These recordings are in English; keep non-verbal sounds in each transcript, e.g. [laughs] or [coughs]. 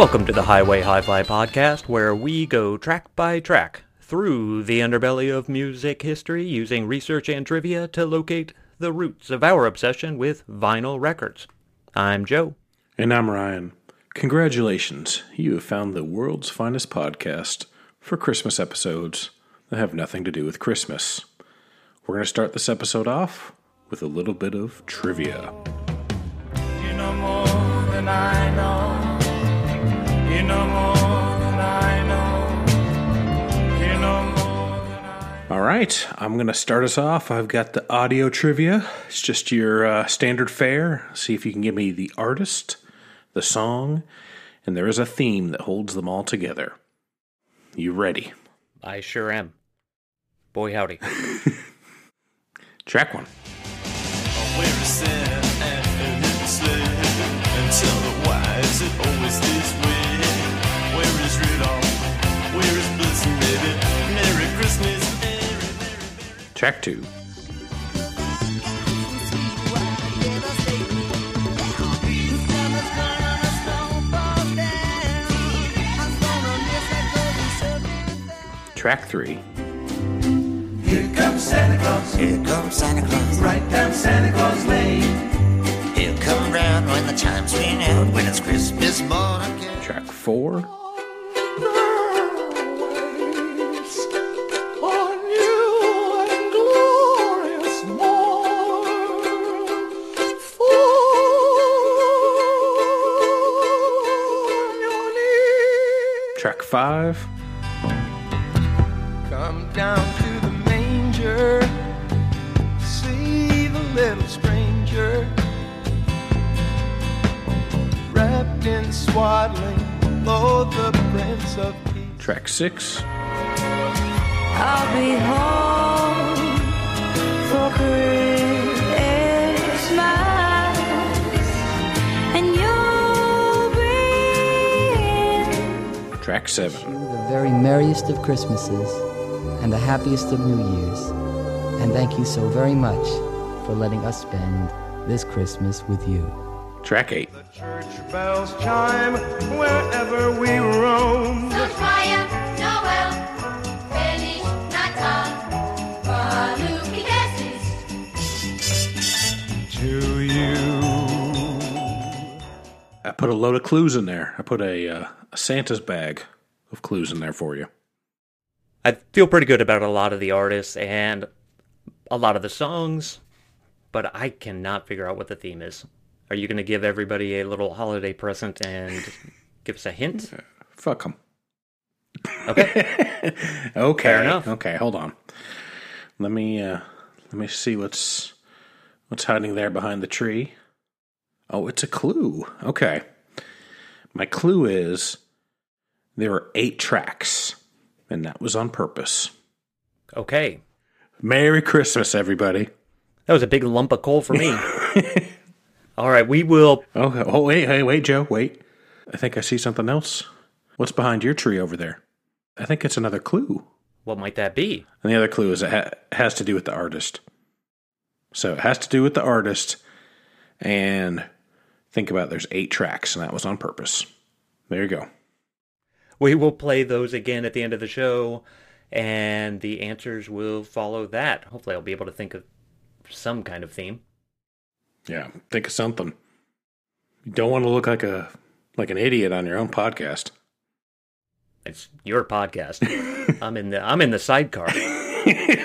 Welcome to the Highway Hi-Fi podcast, where we go track by track through the underbelly of music history using research and trivia to locate the roots of our obsession with vinyl records. I'm Joe. And I'm Ryan. Congratulations, you have found the world's finest podcast for Christmas episodes that have nothing to do with Christmas. We're going to start this episode off with a little bit of trivia. You know more than I know. You know more than I know. You know more than I All right, I'm going to start us off. I've got the audio trivia. It's just your uh, standard fare. See if you can give me the artist, the song, and there is a theme that holds them all together. You ready? I sure am. Boy howdy. [laughs] Track one. Track two. Track three. Here comes Santa Claus, Here comes Santa Claus. right down Santa Claus Lane. He'll come round when the chimes ring out, when it's Christmas morning. Track four. Track five. Come down swaddling below the Prince of Peace. Track 6. I'll be home for Christmas, and you'll be in. Track 7. The very merriest of Christmases and the happiest of New Year's. And thank you so very much for letting us spend this Christmas with you. Track 8 bells chime wherever we roam. Soschmeier, Noel, Feliz Natal, Paluki To you. I put a load of clues in there. I put a, uh, a Santa's bag of clues in there for you. I feel pretty good about a lot of the artists and a lot of the songs, but I cannot figure out what the theme is. Are you going to give everybody a little holiday present and give us a hint? [laughs] Fuck them. Okay. [laughs] Okay. Fair enough. Okay, hold on. Let me uh let me see what's what's hiding there behind the tree. Oh, it's a clue. Okay. My clue is there are eight tracks, and that was on purpose. Okay. Merry Christmas, everybody. That was a big lump of coal for me. [laughs] All right, we will. Oh, oh wait, hey, wait, Joe, wait. I think I see something else. What's behind your tree over there? I think it's another clue. What might that be? And the other clue is it ha- has to do with the artist. So it has to do with the artist. And think about it, there's eight tracks, and that was on purpose. There you go. We will play those again at the end of the show, and the answers will follow that. Hopefully, I'll be able to think of some kind of theme. Yeah, think of something. You don't want to look like a like an idiot on your own podcast. It's your podcast. [laughs] I'm in the I'm in the sidecar. [laughs]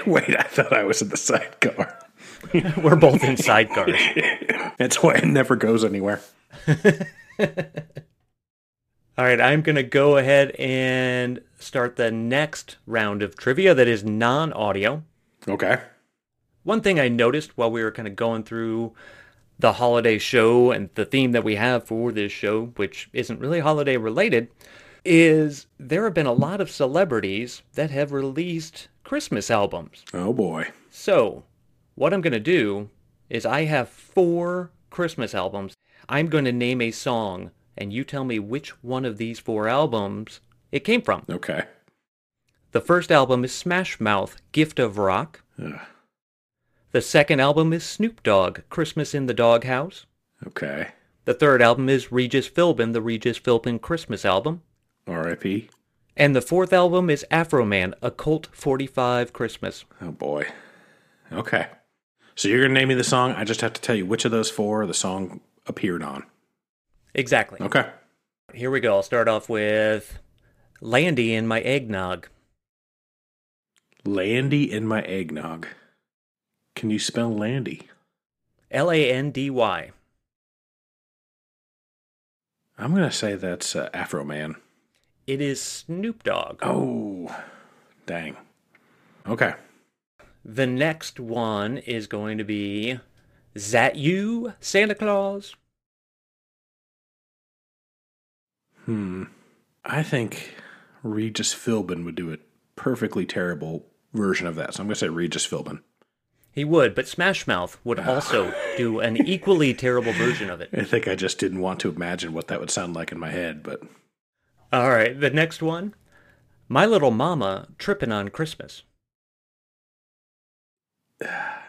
Wait, I thought I was in the sidecar. [laughs] We're both in sidecars. That's why it never goes anywhere. All right, I'm going to go ahead and start the next round of trivia that is non-audio. Okay. One thing I noticed while we were kind of going through the holiday show and the theme that we have for this show, which isn't really holiday related, is there have been a lot of celebrities that have released Christmas albums. Oh boy. So, what I'm going to do is I have four Christmas albums. I'm going to name a song, and you tell me which one of these four albums it came from. Okay. The first album is Smash Mouth, Gift of Rock. Ugh. The second album is Snoop Dogg, Christmas in the Doghouse. Okay. The third album is Regis Philbin, the Regis Philbin Christmas album. R.I.P. And the fourth album is Afroman, a Colt 45 Christmas. Oh boy. Okay. So you're gonna name me the song. I just have to tell you which of those four the song appeared on. Exactly. Okay. Here we go. I'll start off with Landy in My Eggnog. Landy in my eggnog. Can you spell Landy? L A N D Y. I'm gonna say that's uh, Afroman. It is Snoop Dogg. Oh, dang. Okay. The next one is going to be Is that You, Santa Claus? Hmm. I think Regis Philbin would do a perfectly terrible version of that. So I'm gonna say Regis Philbin. He would, but Smash Mouth would also [sighs] do an equally terrible version of it. I think I just didn't want to imagine what that would sound like in my head, but All right, the next one My Little Mama Trippin' on Christmas. [sighs] yeah,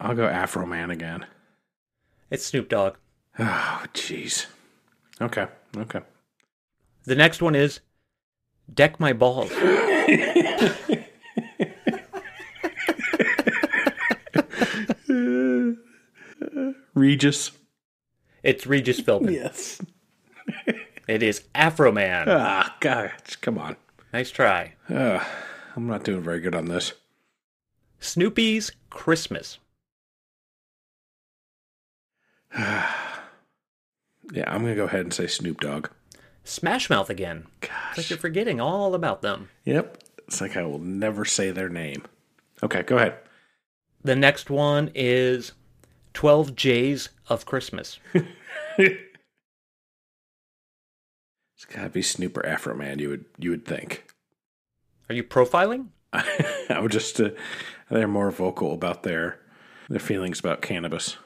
I'll go Afroman again. It's Snoop Dogg. [sighs] Oh, jeez. Okay, okay. The next one is Deck My Balls. [laughs] Regis. It's Regis Philbin. Yes. [laughs] It is Afroman. Ah, God, come on. Nice try. Uh, I'm not doing very good on this. Snoopy's Christmas. [sighs] Yeah, I'm gonna go ahead and say Snoop Dogg. Smash Mouth again. It's like Gosh. you're forgetting all about them. Yep. It's like I will never say their name. Okay, go ahead. The next one is 12 J's of Christmas. [laughs] It's gotta be Snoop or Afroman. You would you would think. Are you profiling? [laughs] I would just uh, they're more vocal about their their feelings about cannabis.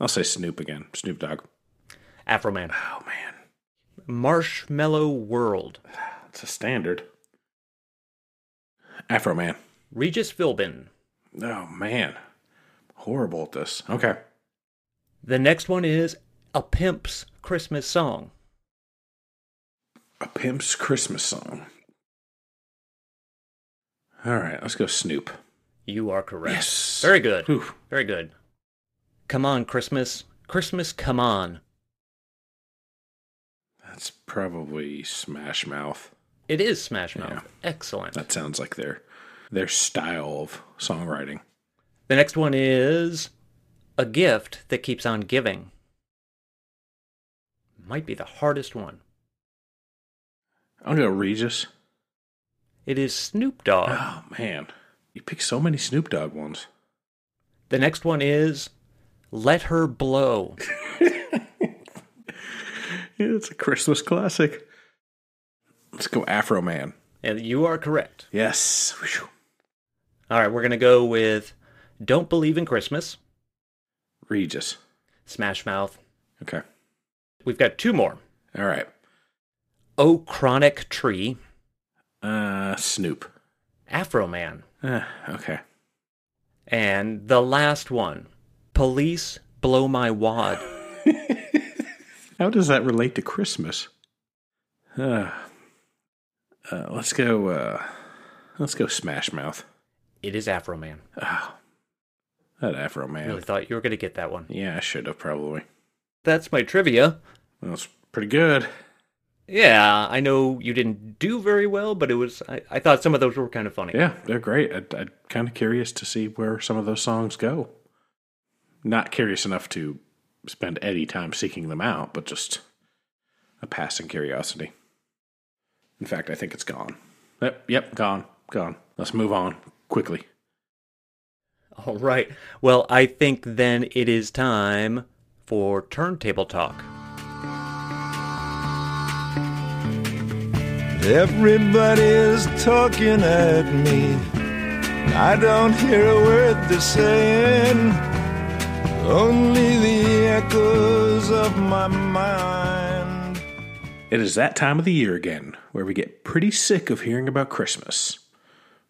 I'll say Snoop again. Snoop Dogg. Afroman. Oh man, Marshmallow World. it's a standard. Afroman. Regis Philbin. Oh man, horrible at this. Okay. The next one is A Pimp's Christmas Song. A Pimp's Christmas song. All right, let's go Snoop. You are correct. Yes. Very good. Whew. Very good. Come on, Christmas. Christmas, come on. That's probably Smash Mouth. It is Smash Mouth. Yeah. Excellent. That sounds like their their style of songwriting. The next one is A Gift That Keeps on Giving. Might be the hardest one. I'll go Regis. It is Snoop Dogg. Oh man, you pick so many Snoop Dogg ones. The next one is Let Her Blow. Yeah, [laughs] it's a Christmas classic. Let's go Afroman. And you are correct. Yes. All right, we're going to go with Don't Believe in Christmas, Regis. Smash Mouth. Okay. We've got two more. All right. Oh Chronic Tree, Uh, Snoop. Afroman. Uh, okay. And the last one, Police Blow My Wad. [laughs] How does that relate to Christmas? Uh, uh, let's go. Uh, let's go Smash Mouth. It is Afroman. Oh, that Afro I Man. really thought you were going to get that one. Yeah, I should have probably. That's my trivia. It's pretty good. Yeah, I know you didn't do very well, but it was. I, I thought some of those were kind of funny. Yeah, they're great. I, I'm kind of curious to see where some of those songs go. Not curious enough to spend any time seeking them out, but just a passing curiosity. In fact, I think it's gone. Yep, yep, gone, gone. Let's move on quickly. [laughs] All right. Well, I think then it is time for turntable talk. Everybody's talking at me. I don't hear a word they're saying. Only the echoes of my mind. It is that time of the year again where we get pretty sick of hearing about Christmas.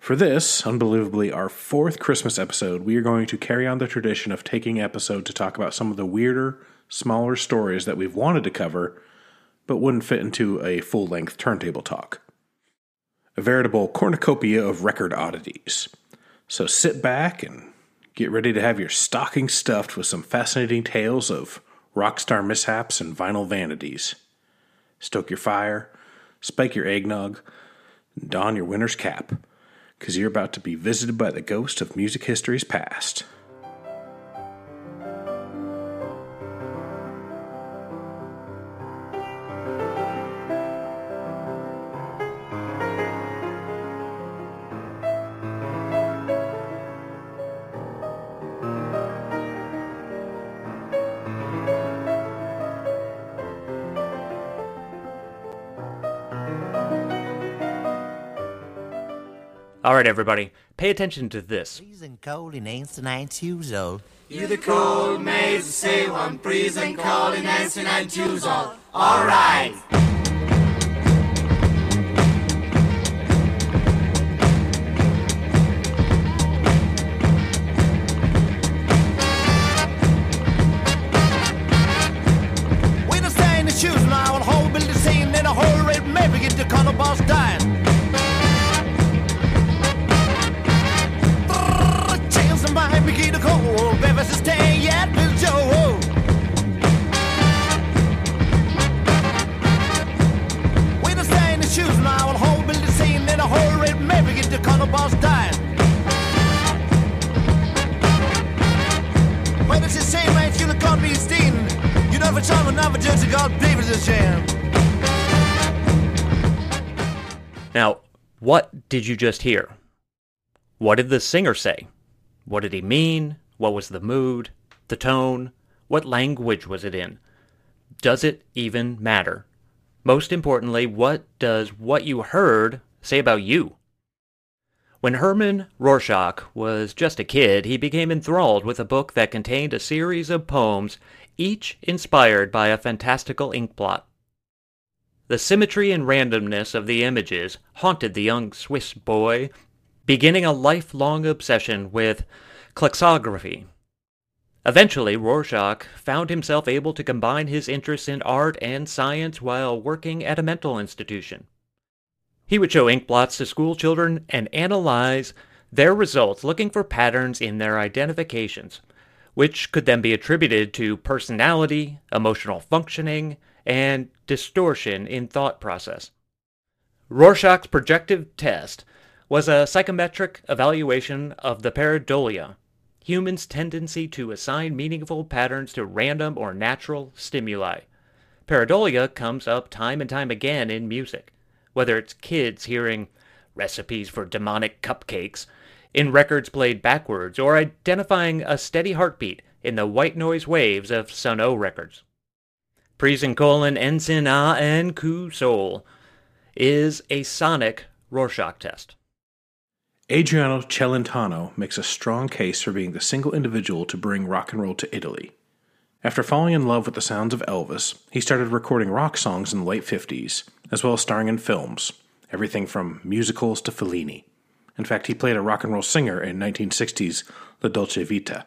For this, unbelievably, our fourth Christmas episode, we are going to carry on the tradition of taking episode to talk about some of the weirder, smaller stories that we've wanted to cover, but wouldn't fit into a full length turntable talk. A veritable cornucopia of record oddities. So sit back and get ready to have your stocking stuffed with some fascinating tales of rock star mishaps and vinyl vanities. Stoke your fire, spike your eggnog, and don your winter's cap, because you're about to be visited by the ghost of music history's past. All right, everybody, pay attention to this. Freezing cold in ancient nine years old. You the cold maze, say one freezing cold in Nancy and choose all. All right. What did you just hear? What did the singer say? What did he mean? What was the mood? The tone? What language was it in? Does it even matter? Most importantly, what does what you heard say about you? When Herman Rorschach was just a kid, he became enthralled with a book that contained a series of poems, each inspired by a fantastical inkblot. The symmetry and randomness of the images haunted the young Swiss boy, beginning a lifelong obsession with klecksography. Eventually, Rorschach found himself able to combine his interests in art and science while working at a mental institution. He would show inkblots to school children and analyze their results, looking for patterns in their identifications, which could then be attributed to personality, emotional functioning, and distortion in thought process. Rorschach's projective test was a psychometric evaluation of the pareidolia, humans' tendency to assign meaningful patterns to random or natural stimuli. Pareidolia comes up time and time again in music, whether it's kids hearing recipes for demonic cupcakes in records played backwards or identifying a steady heartbeat in the white noise waves of Sun O records. Prisen colon ensign a and coup sol is a sonic Rorschach test. Adriano Celentano makes a strong case for being the single individual to bring rock and roll to Italy. After falling in love with the sounds of Elvis, he started recording rock songs in the late 50s, as well as starring in films, everything from musicals to Fellini. In fact, he played a rock and roll singer in 1960's La Dolce Vita.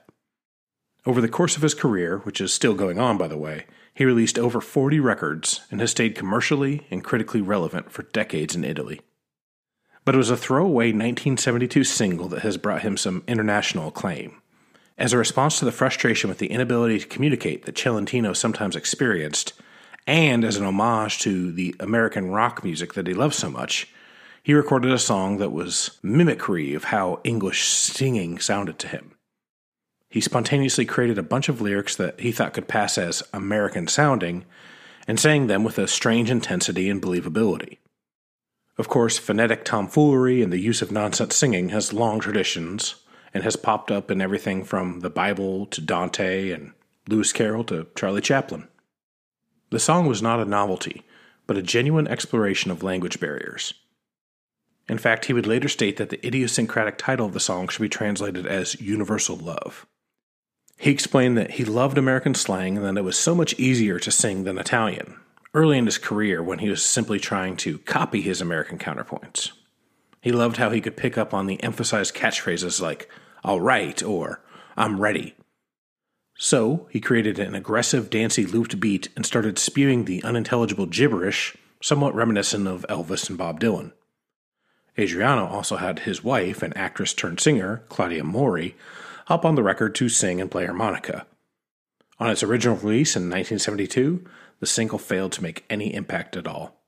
Over the course of his career, which is still going on by the way, he released over 40 records and has stayed commercially and critically relevant for decades in Italy. But it was a throwaway 1972 single that has brought him some international acclaim. As a response to the frustration with the inability to communicate that Celentano sometimes experienced, and as an homage to the American rock music that he loved so much, he recorded a song that was mimicry of how English singing sounded to him. He spontaneously created a bunch of lyrics that he thought could pass as American sounding and sang them with a strange intensity and believability. Of course, phonetic tomfoolery and the use of nonsense singing has long traditions and has popped up in everything from the Bible to Dante and Lewis Carroll to Charlie Chaplin. The song was not a novelty, but a genuine exploration of language barriers. In fact, he would later state that the idiosyncratic title of the song should be translated as Universal Love. He explained that he loved American slang and that it was so much easier to sing than Italian, early in his career when he was simply trying to copy his American counterpoints. He loved how he could pick up on the emphasized catchphrases like, all right, or I'm ready. So he created an aggressive, dancey looped beat and started spewing the unintelligible gibberish, somewhat reminiscent of Elvis and Bob Dylan. Adriano also had his wife an actress turned singer, Claudia Mori, up on the record to sing and play harmonica. On its original release in 1972, the single failed to make any impact at all.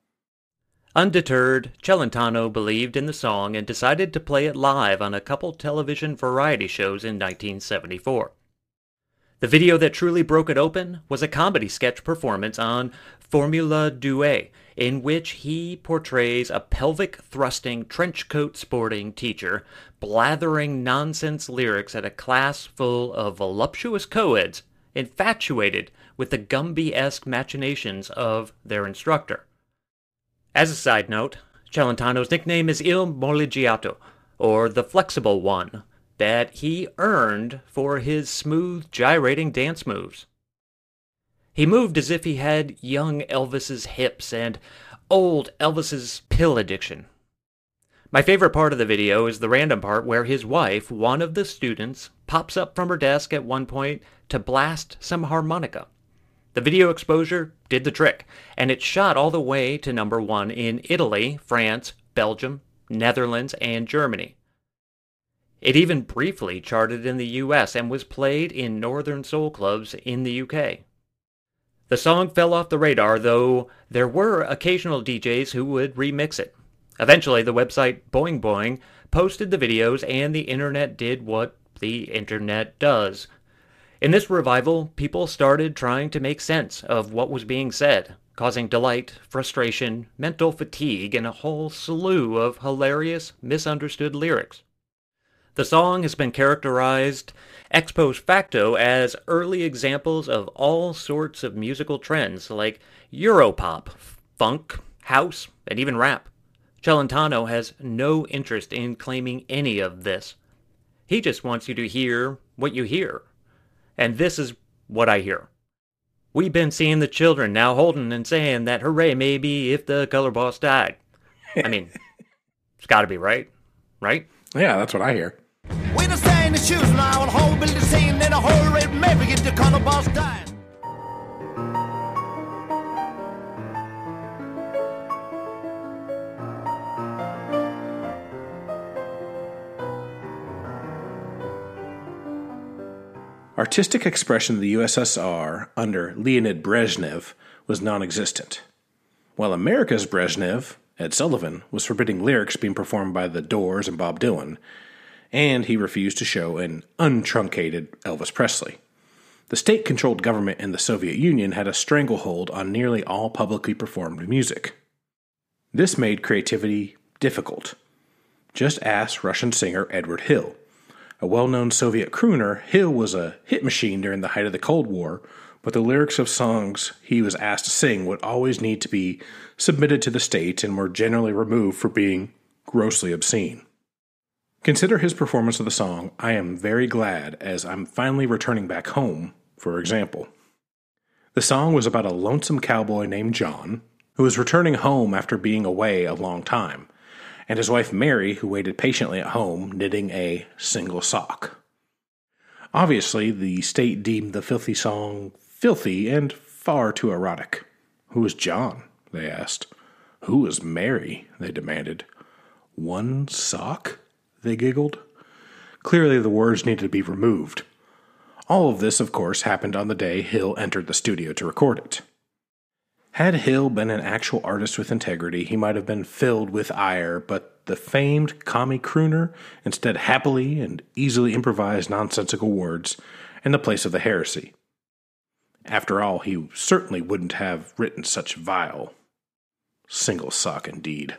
Undeterred, Celentano believed in the song and decided to play it live on a couple television variety shows in 1974. The video that truly broke it open was a comedy sketch performance on Formula Due, in which he portrays a pelvic thrusting, trench coat sporting teacher blathering nonsense lyrics at a class full of voluptuous coeds infatuated with the Gumby esque machinations of their instructor. As a side note, Celentano's nickname is Il Molleggiato, or the Flexible One, that he earned for his smooth, gyrating dance moves. He moved as if he had young Elvis's hips and old Elvis's pill addiction. My favorite part of the video is the random part where his wife, one of the students, pops up from her desk at one point to blast some harmonica. The video exposure did the trick, and it shot all the way to number one in Italy, France, Belgium, Netherlands, and Germany. It even briefly charted in the US and was played in northern soul clubs in the UK. The song fell off the radar, though there were occasional DJs who would remix it. Eventually, the website Boing Boing posted the videos, and the internet did what the internet does. In this revival, people started trying to make sense of what was being said, causing delight, frustration, mental fatigue, and a whole slew of hilarious, misunderstood lyrics. The song has been characterized ex post facto as early examples of all sorts of musical trends like Europop, funk, house, and even rap. Celentano has no interest in claiming any of this. He just wants you to hear what you hear. And this is what I hear. We've been seeing the children now holding and saying that hooray maybe if the color boss died. I mean, [laughs] it's got to be right, right? Yeah, that's what I hear. The shoes and whole building scene a maybe get the dying. Artistic expression of the USSR under Leonid Brezhnev was non existent, while America's Brezhnev, Ed Sullivan, was forbidding lyrics being performed by the Doors and Bob Dylan, and he refused to show an untruncated Elvis Presley. The state controlled government in the Soviet Union had a stranglehold on nearly all publicly performed music. This made creativity difficult. Just ask Russian singer Edward Hill. A well known Soviet crooner, Hill was a hit machine during the height of the Cold War, but the lyrics of songs he was asked to sing would always need to be submitted to the state and were generally removed for being grossly obscene. Consider his performance of the song I Am Very Glad as I'm Finally Returning Back Home, for example. The song was about a lonesome cowboy named John who was returning home after being away a long time, and his wife Mary who waited patiently at home knitting a single sock. Obviously, the state deemed the filthy song filthy and far too erotic. Who was John? they asked. Who was Mary? they demanded. One sock? They giggled. Clearly, the words needed to be removed. All of this, of course, happened on the day Hill entered the studio to record it. Had Hill been an actual artist with integrity, he might have been filled with ire, but the famed commie crooner instead happily and easily improvised nonsensical words in the place of the heresy. After all, he certainly wouldn't have written such vile. Single sock indeed.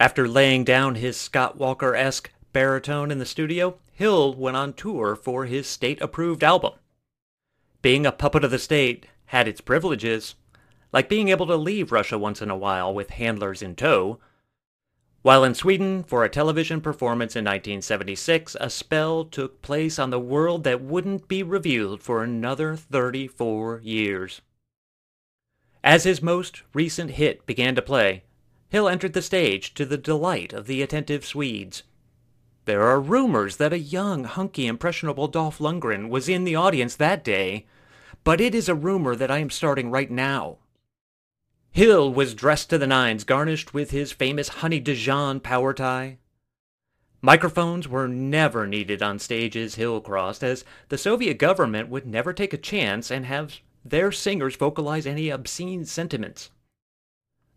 After laying down his Scott Walker esque baritone in the studio, Hill went on tour for his state approved album. Being a puppet of the state had its privileges, like being able to leave Russia once in a while with handlers in tow. While in Sweden for a television performance in 1976, a spell took place on the world that wouldn't be revealed for another 34 years. As his most recent hit began to play, Hill entered the stage to the delight of the attentive Swedes. There are rumors that a young, hunky, impressionable Dolph Lundgren was in the audience that day, but it is a rumor that I am starting right now. Hill was dressed to the nines, garnished with his famous Honey Dijon power tie. Microphones were never needed on stages Hill crossed, as the Soviet government would never take a chance and have their singers vocalize any obscene sentiments.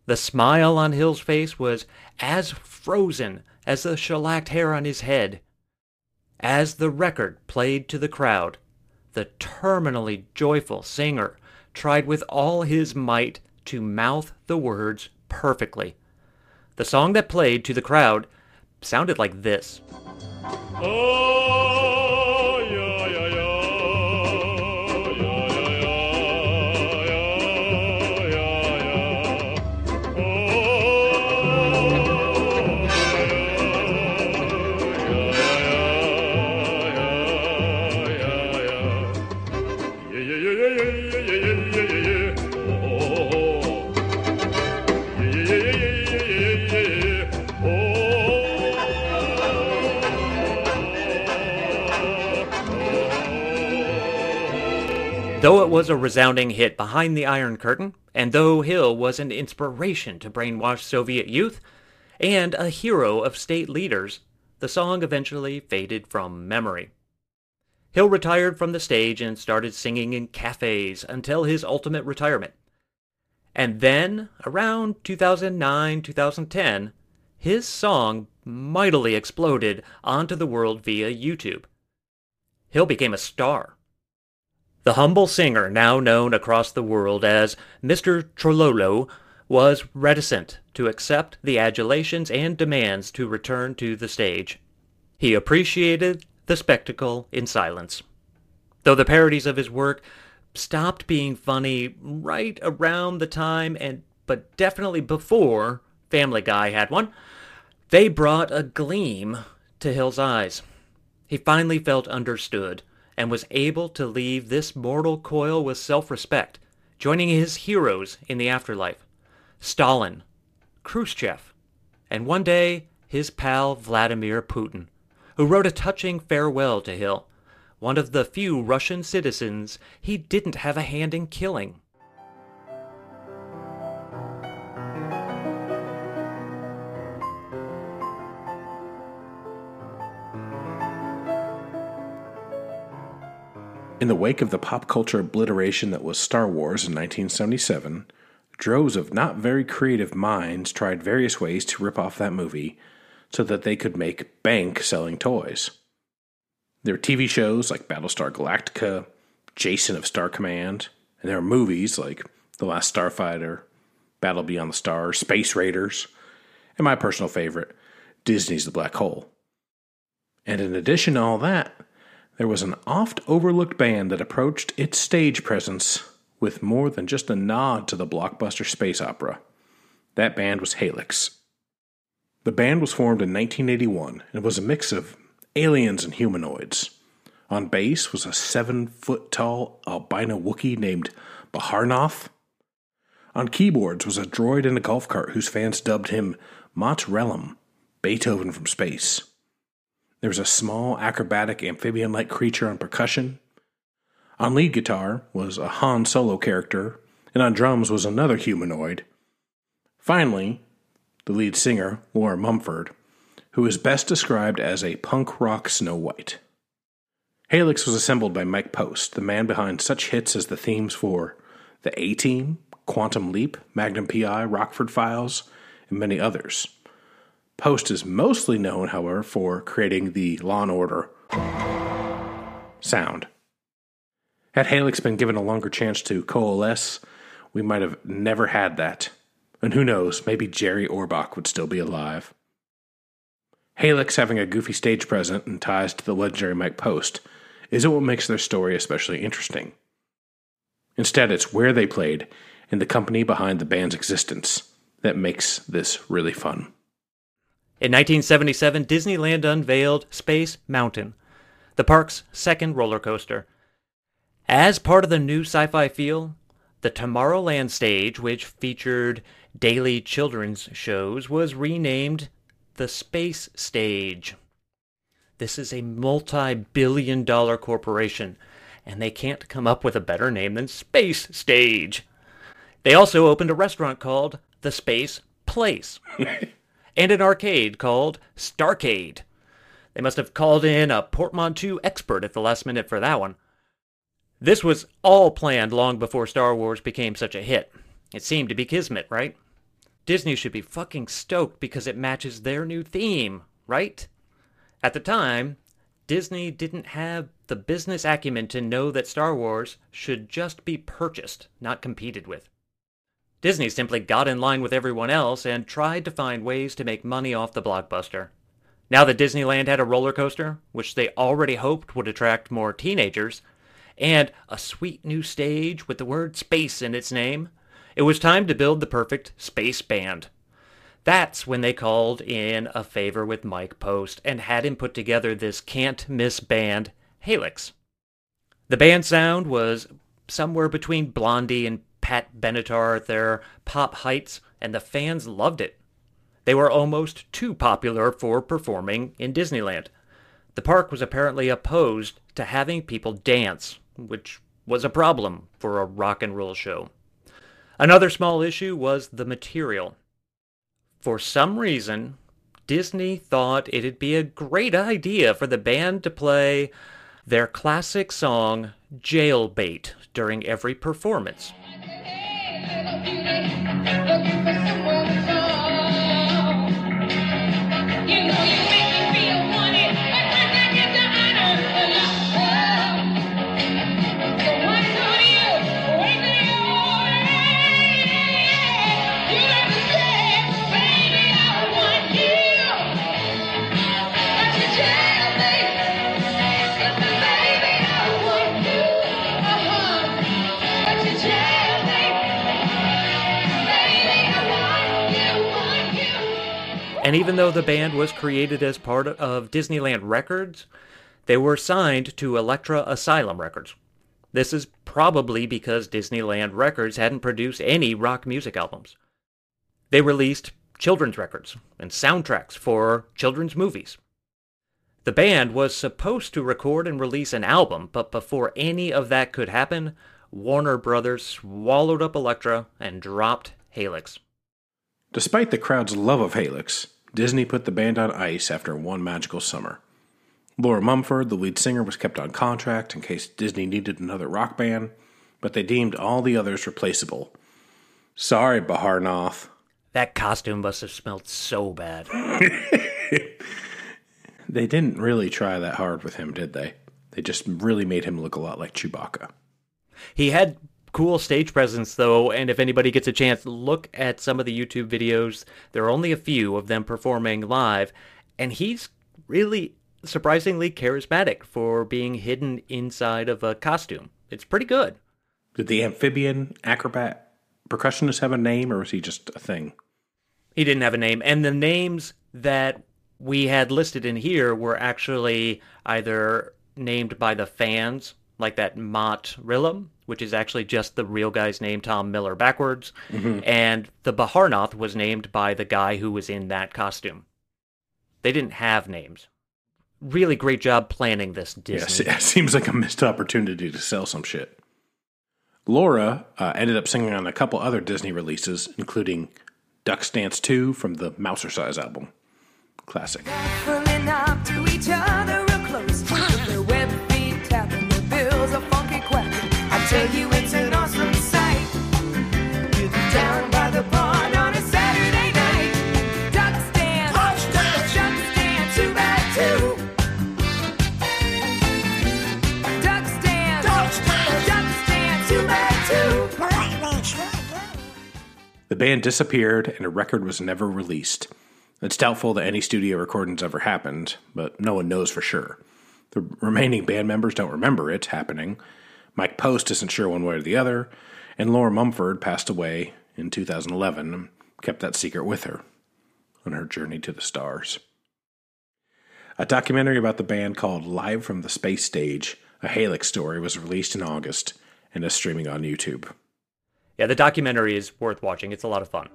The smile on Hill's face was as frozen as the shellacked hair on his head. As the record played to the crowd, the terminally joyful singer tried with all his might to mouth the words perfectly. The song that played to the crowd sounded like this. Oh. Though it was a resounding hit behind the Iron Curtain, and though Hill was an inspiration to brainwashed Soviet youth and a hero of state leaders, the song eventually faded from memory. Hill retired from the stage and started singing in cafes until his ultimate retirement. And then, around 2009 2010, his song mightily exploded onto the world via YouTube. Hill became a star. The humble singer, now known across the world as Mr. Trololo, was reticent to accept the adulations and demands to return to the stage. He appreciated the spectacle in silence. Though the parodies of his work stopped being funny right around the time and but definitely before Family Guy had one, they brought a gleam to Hill's eyes. He finally felt understood and was able to leave this mortal coil with self-respect, joining his heroes in the afterlife. Stalin, Khrushchev, and one day his pal Vladimir Putin, who wrote a touching farewell to Hill, one of the few Russian citizens he didn't have a hand in killing. In the wake of the pop culture obliteration that was Star Wars in 1977, droves of not very creative minds tried various ways to rip off that movie so that they could make bank selling toys. There are TV shows like Battlestar Galactica, Jason of Star Command, and there are movies like The Last Starfighter, Battle Beyond the Stars, Space Raiders, and my personal favorite, Disney's The Black Hole. And in addition to all that, there was an oft overlooked band that approached its stage presence with more than just a nod to the blockbuster space opera. That band was Halyx. The band was formed in 1981 and was a mix of aliens and humanoids. On bass was a seven foot tall albino Wookiee named Baharnoth. On keyboards was a droid in a golf cart whose fans dubbed him Mott Beethoven from space. There was a small acrobatic amphibian like creature on percussion. On lead guitar was a Han Solo character, and on drums was another humanoid. Finally, the lead singer, Laura Mumford, who is best described as a punk rock Snow White. Halyx was assembled by Mike Post, the man behind such hits as the themes for The A Team, Quantum Leap, Magnum PI, Rockford Files, and many others. Post is mostly known, however, for creating the Law and Order sound. Had Halyx been given a longer chance to coalesce, we might have never had that. And who knows, maybe Jerry Orbach would still be alive. Halyx having a goofy stage presence and ties to the legendary Mike Post isn't what makes their story especially interesting. Instead, it's where they played and the company behind the band's existence that makes this really fun. In 1977, Disneyland unveiled Space Mountain, the park's second roller coaster. As part of the new sci fi feel, The Tomorrowland stage, which featured daily children's shows, was renamed the Space Stage. This is a multi billion dollar corporation, and they can't come up with a better name than Space Stage. They also opened a restaurant called The Space Place [laughs] and an arcade called Starcade. They must have called in a portmanteau expert at the last minute for that one. This was all planned long before Star Wars became such a hit. It seemed to be kismet, right? Disney should be fucking stoked because it matches their new theme, right? At the time, Disney didn't have the business acumen to know that Star Wars should just be purchased, not competed with. Disney simply got in line with everyone else and tried to find ways to make money off the blockbuster. Now that Disneyland had a roller coaster, which they already hoped would attract more teenagers, and a sweet new stage with the word space in its name, it was time to build the perfect space band. That's when they called in a favor with Mike Post and had him put together this can't miss band, Helix. The band sound was somewhere between Blondie and Pat Benatar at their pop heights, and the fans loved it. They were almost too popular for performing in Disneyland. The park was apparently opposed to having people dance, which was a problem for a rock and roll show. Another small issue was the material. For some reason, Disney thought it'd be a great idea for the band to play their classic song Jailbait during every performance. Hey, hey, And even though the band was created as part of Disneyland Records, they were signed to Elektra Asylum Records. This is probably because Disneyland Records hadn't produced any rock music albums. They released children's records and soundtracks for children's movies. The band was supposed to record and release an album, but before any of that could happen, Warner Brothers swallowed up Elektra and dropped Halyx. Despite the crowd's love of Helix, Disney put the band on ice after one magical summer. Laura Mumford, the lead singer, was kept on contract in case Disney needed another rock band, but they deemed all the others replaceable. Sorry, Bahar Noth. That costume must have smelled so bad. [laughs] They didn't really try that hard with him, did they? They just really made him look a lot like Chewbacca. He had cool stage presence though, and if anybody gets a chance, look at some of the YouTube videos. There are only a few of them performing live, and he's really surprisingly charismatic for being hidden inside of a costume. It's pretty good. Did the amphibian acrobat percussionist have a name, or was he just a thing? He didn't have a name, and the names that we had listed in here were actually either named by the fans, like that Mott Rillum, which is actually just the real guy's name, Tom Miller, backwards, and the Baharnoth was named by the guy who was in that costume. They didn't have names. Really great job planning this, Yes, Disney. it [laughs] seems like a missed opportunity to sell some shit. Laura uh, ended up singing on a couple other Disney releases, including Ducks Dance 2 from the Mousercise album. Classic. The band disappeared and a record was never released. It's doubtful that any studio recordings ever happened, but no one knows for sure. The remaining band members don't remember it happening. Mike Post isn't sure one way or the other, and Laura Mumford passed away in 2011 and kept that secret with her on her journey to the stars. A documentary about the band called Live from the Space Stage, a Halyx story, was released in August and is streaming on YouTube. Yeah, the documentary is worth watching. It's a lot of fun.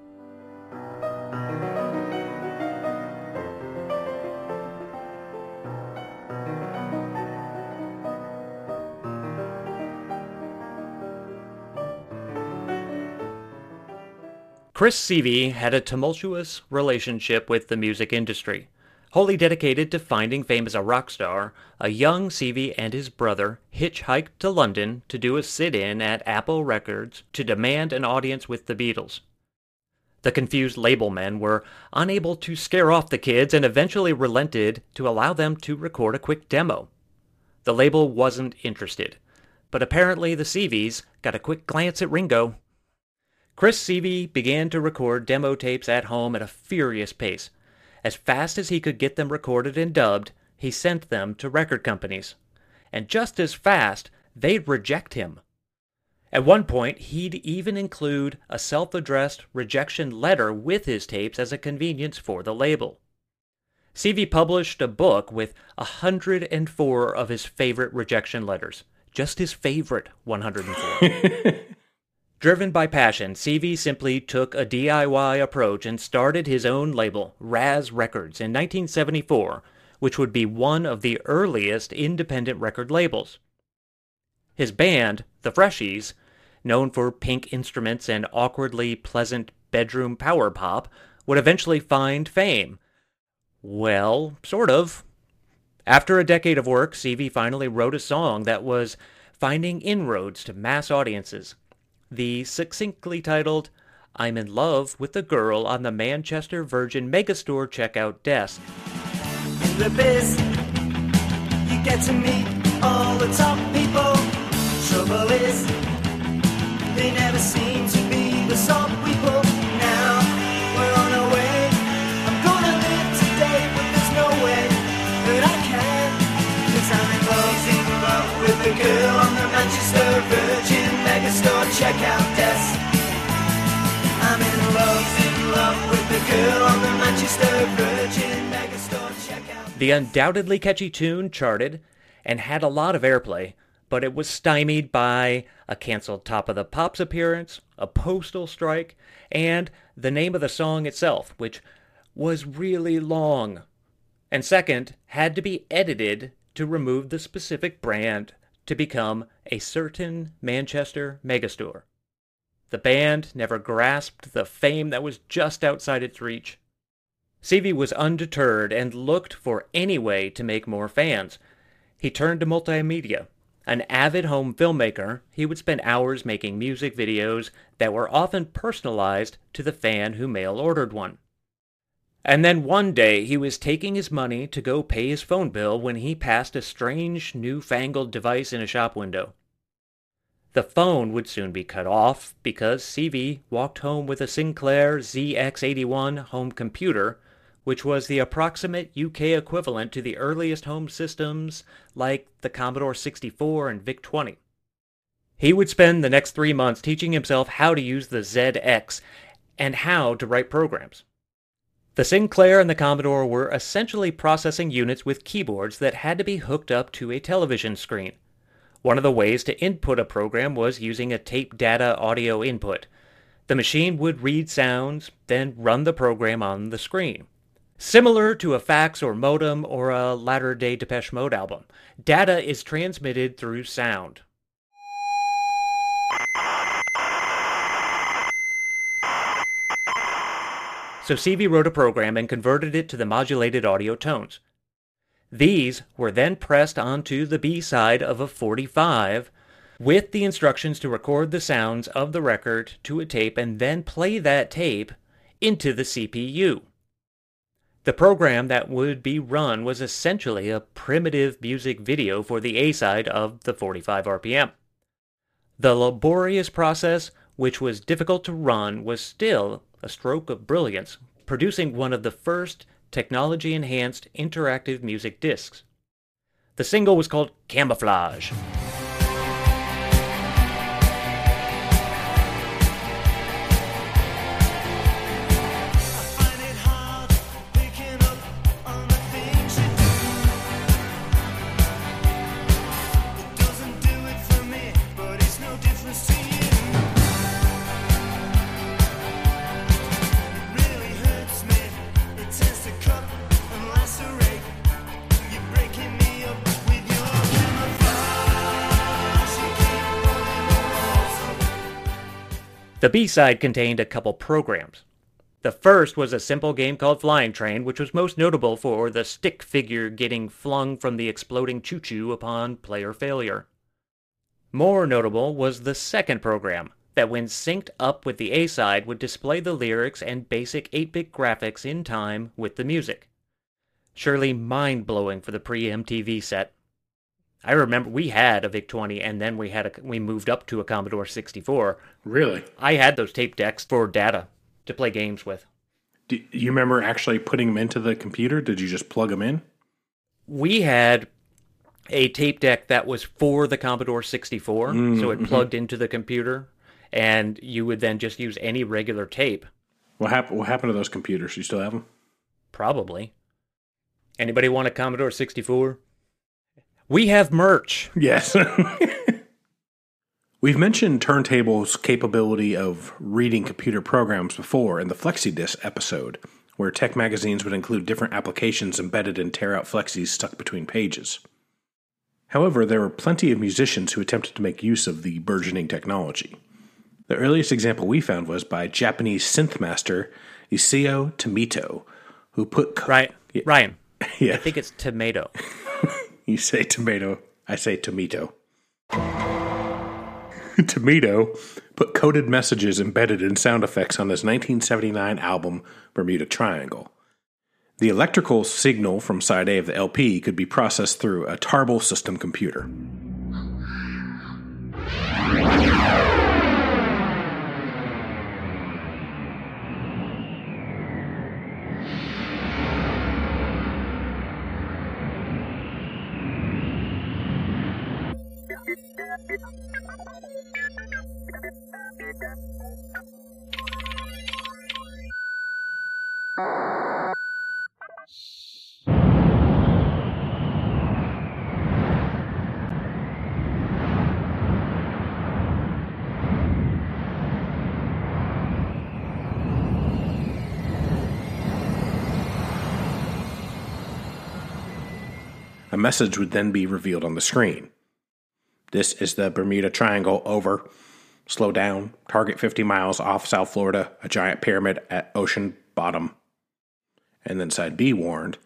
Chris Seavey had a tumultuous relationship with the music industry. Wholly dedicated to finding fame as a rock star, a young Sievey and his brother hitchhiked to London to do a sit in at Apple Records to demand an audience with the Beatles. The confused label men were unable to scare off the kids and eventually relented to allow them to record a quick demo. The label wasn't interested, but apparently the Sieveys got a quick glance at Ringo. Chris Sievey began to record demo tapes at home at a furious pace. As fast as he could get them recorded and dubbed, he sent them to record companies. And just as fast, they'd reject him. At one point, he'd even include a self addressed rejection letter with his tapes as a convenience for the label. Sievey published a book with 104 of his favorite rejection letters. Just his favorite 104. [laughs] Driven by passion, Sievey simply took a DIY approach and started his own label, Razz Records, in 1974, which would be one of the earliest independent record labels. His band, The Freshies, known for pink instruments and awkwardly pleasant bedroom power pop, would eventually find fame. Well, sort of. After a decade of work, Sievey finally wrote a song that was finding inroads to mass audiences the succinctly titled I'm in Love with the Girl on the Manchester Virgin Megastore checkout desk. In the biz, you get to meet all the top people. Trouble is, they never seem to be the sort people. Now we're on our way. I'm gonna live today, but there's no way that I can. Cause I'm in love, in love with the girl on the Manchester Virgin Megastore checkout desk. I'm in love, in love with the girl on the Manchester Virgin Megastore checkout. The undoubtedly catchy tune charted and had a lot of airplay, but it was stymied by a canceled Top of the Pops appearance, a postal strike, and the name of the song itself, which was really long. And second, had to be edited to remove the specific brand to become a certain Manchester megastore. The band never grasped the fame that was just outside its reach. Sievey was undeterred and looked for any way to make more fans. He turned to multimedia. An avid home filmmaker, he would spend hours making music videos that were often personalized to the fan who mail ordered one. And then one day he was taking his money to go pay his phone bill when he passed a strange, newfangled device in a shop window. The phone would soon be cut off because Sievey walked home with a Sinclair ZX81 home computer, which was the approximate UK equivalent to the earliest home systems like the Commodore 64 and VIC 20. He would spend the next three months teaching himself how to use the ZX and how to write programs. The Sinclair and the Commodore were essentially processing units with keyboards that had to be hooked up to a television screen. One of the ways to input a program was using a tape data audio input. The machine would read sounds, then run the program on the screen. Similar to a fax or modem or a latter day Depeche Mode album, data is transmitted through sound. So Sievey wrote a program and converted it to the modulated audio tones. These were then pressed onto the B side of a 45 with the instructions to record the sounds of the record to a tape and then play that tape into the CPU. The program that would be run was essentially a primitive music video for the A side of the 45 RPM. The laborious process, which was difficult to run, was still a stroke of brilliance, producing one of the first technology enhanced interactive music discs. The single was called Camouflage. The B side contained a couple programs. The first was a simple game called Flying Train, which was most notable for the stick figure getting flung from the exploding choo choo upon player failure. More notable was the second program, that when synced up with the A side would display the lyrics and basic 8 bit graphics in time with the music. Surely mind blowing for the pre MTV set. I remember we had a VIC 20 and then we had a, we moved up to a Commodore 64. Really? I had those tape decks for data to play games with. Do you remember actually putting them into the computer? Did you just plug them in? We had a tape deck that was for the Commodore 64, mm, so it mm-hmm. plugged into the computer, and you would then just use any regular tape, What happened? What happened to those computers? You still have them? probably. Anybody want a Commodore 64? We have merch. Yes. [laughs] We've mentioned Turntable's capability of reading computer programs before in the FlexiDisc episode, where tech magazines would include different applications embedded in tear out flexis stuck between pages. However, there were plenty of musicians who attempted to make use of the burgeoning technology. The earliest example we found was by Japanese synth master Isao Tomito, who put co- Right. Yeah. Ryan, [laughs] Yeah, I think it's tomato. [laughs] you say tomato, I say tomato. [laughs] Tomato put coded messages embedded in sound effects on his 1979 album Bermuda Triangle. The electrical signal from side A of the LP could be processed through a Tarbell system computer. Message would then be revealed on the screen. This is the Bermuda Triangle over. Slow down. Target 50 miles off South Florida. A giant pyramid at ocean bottom. And then side B warned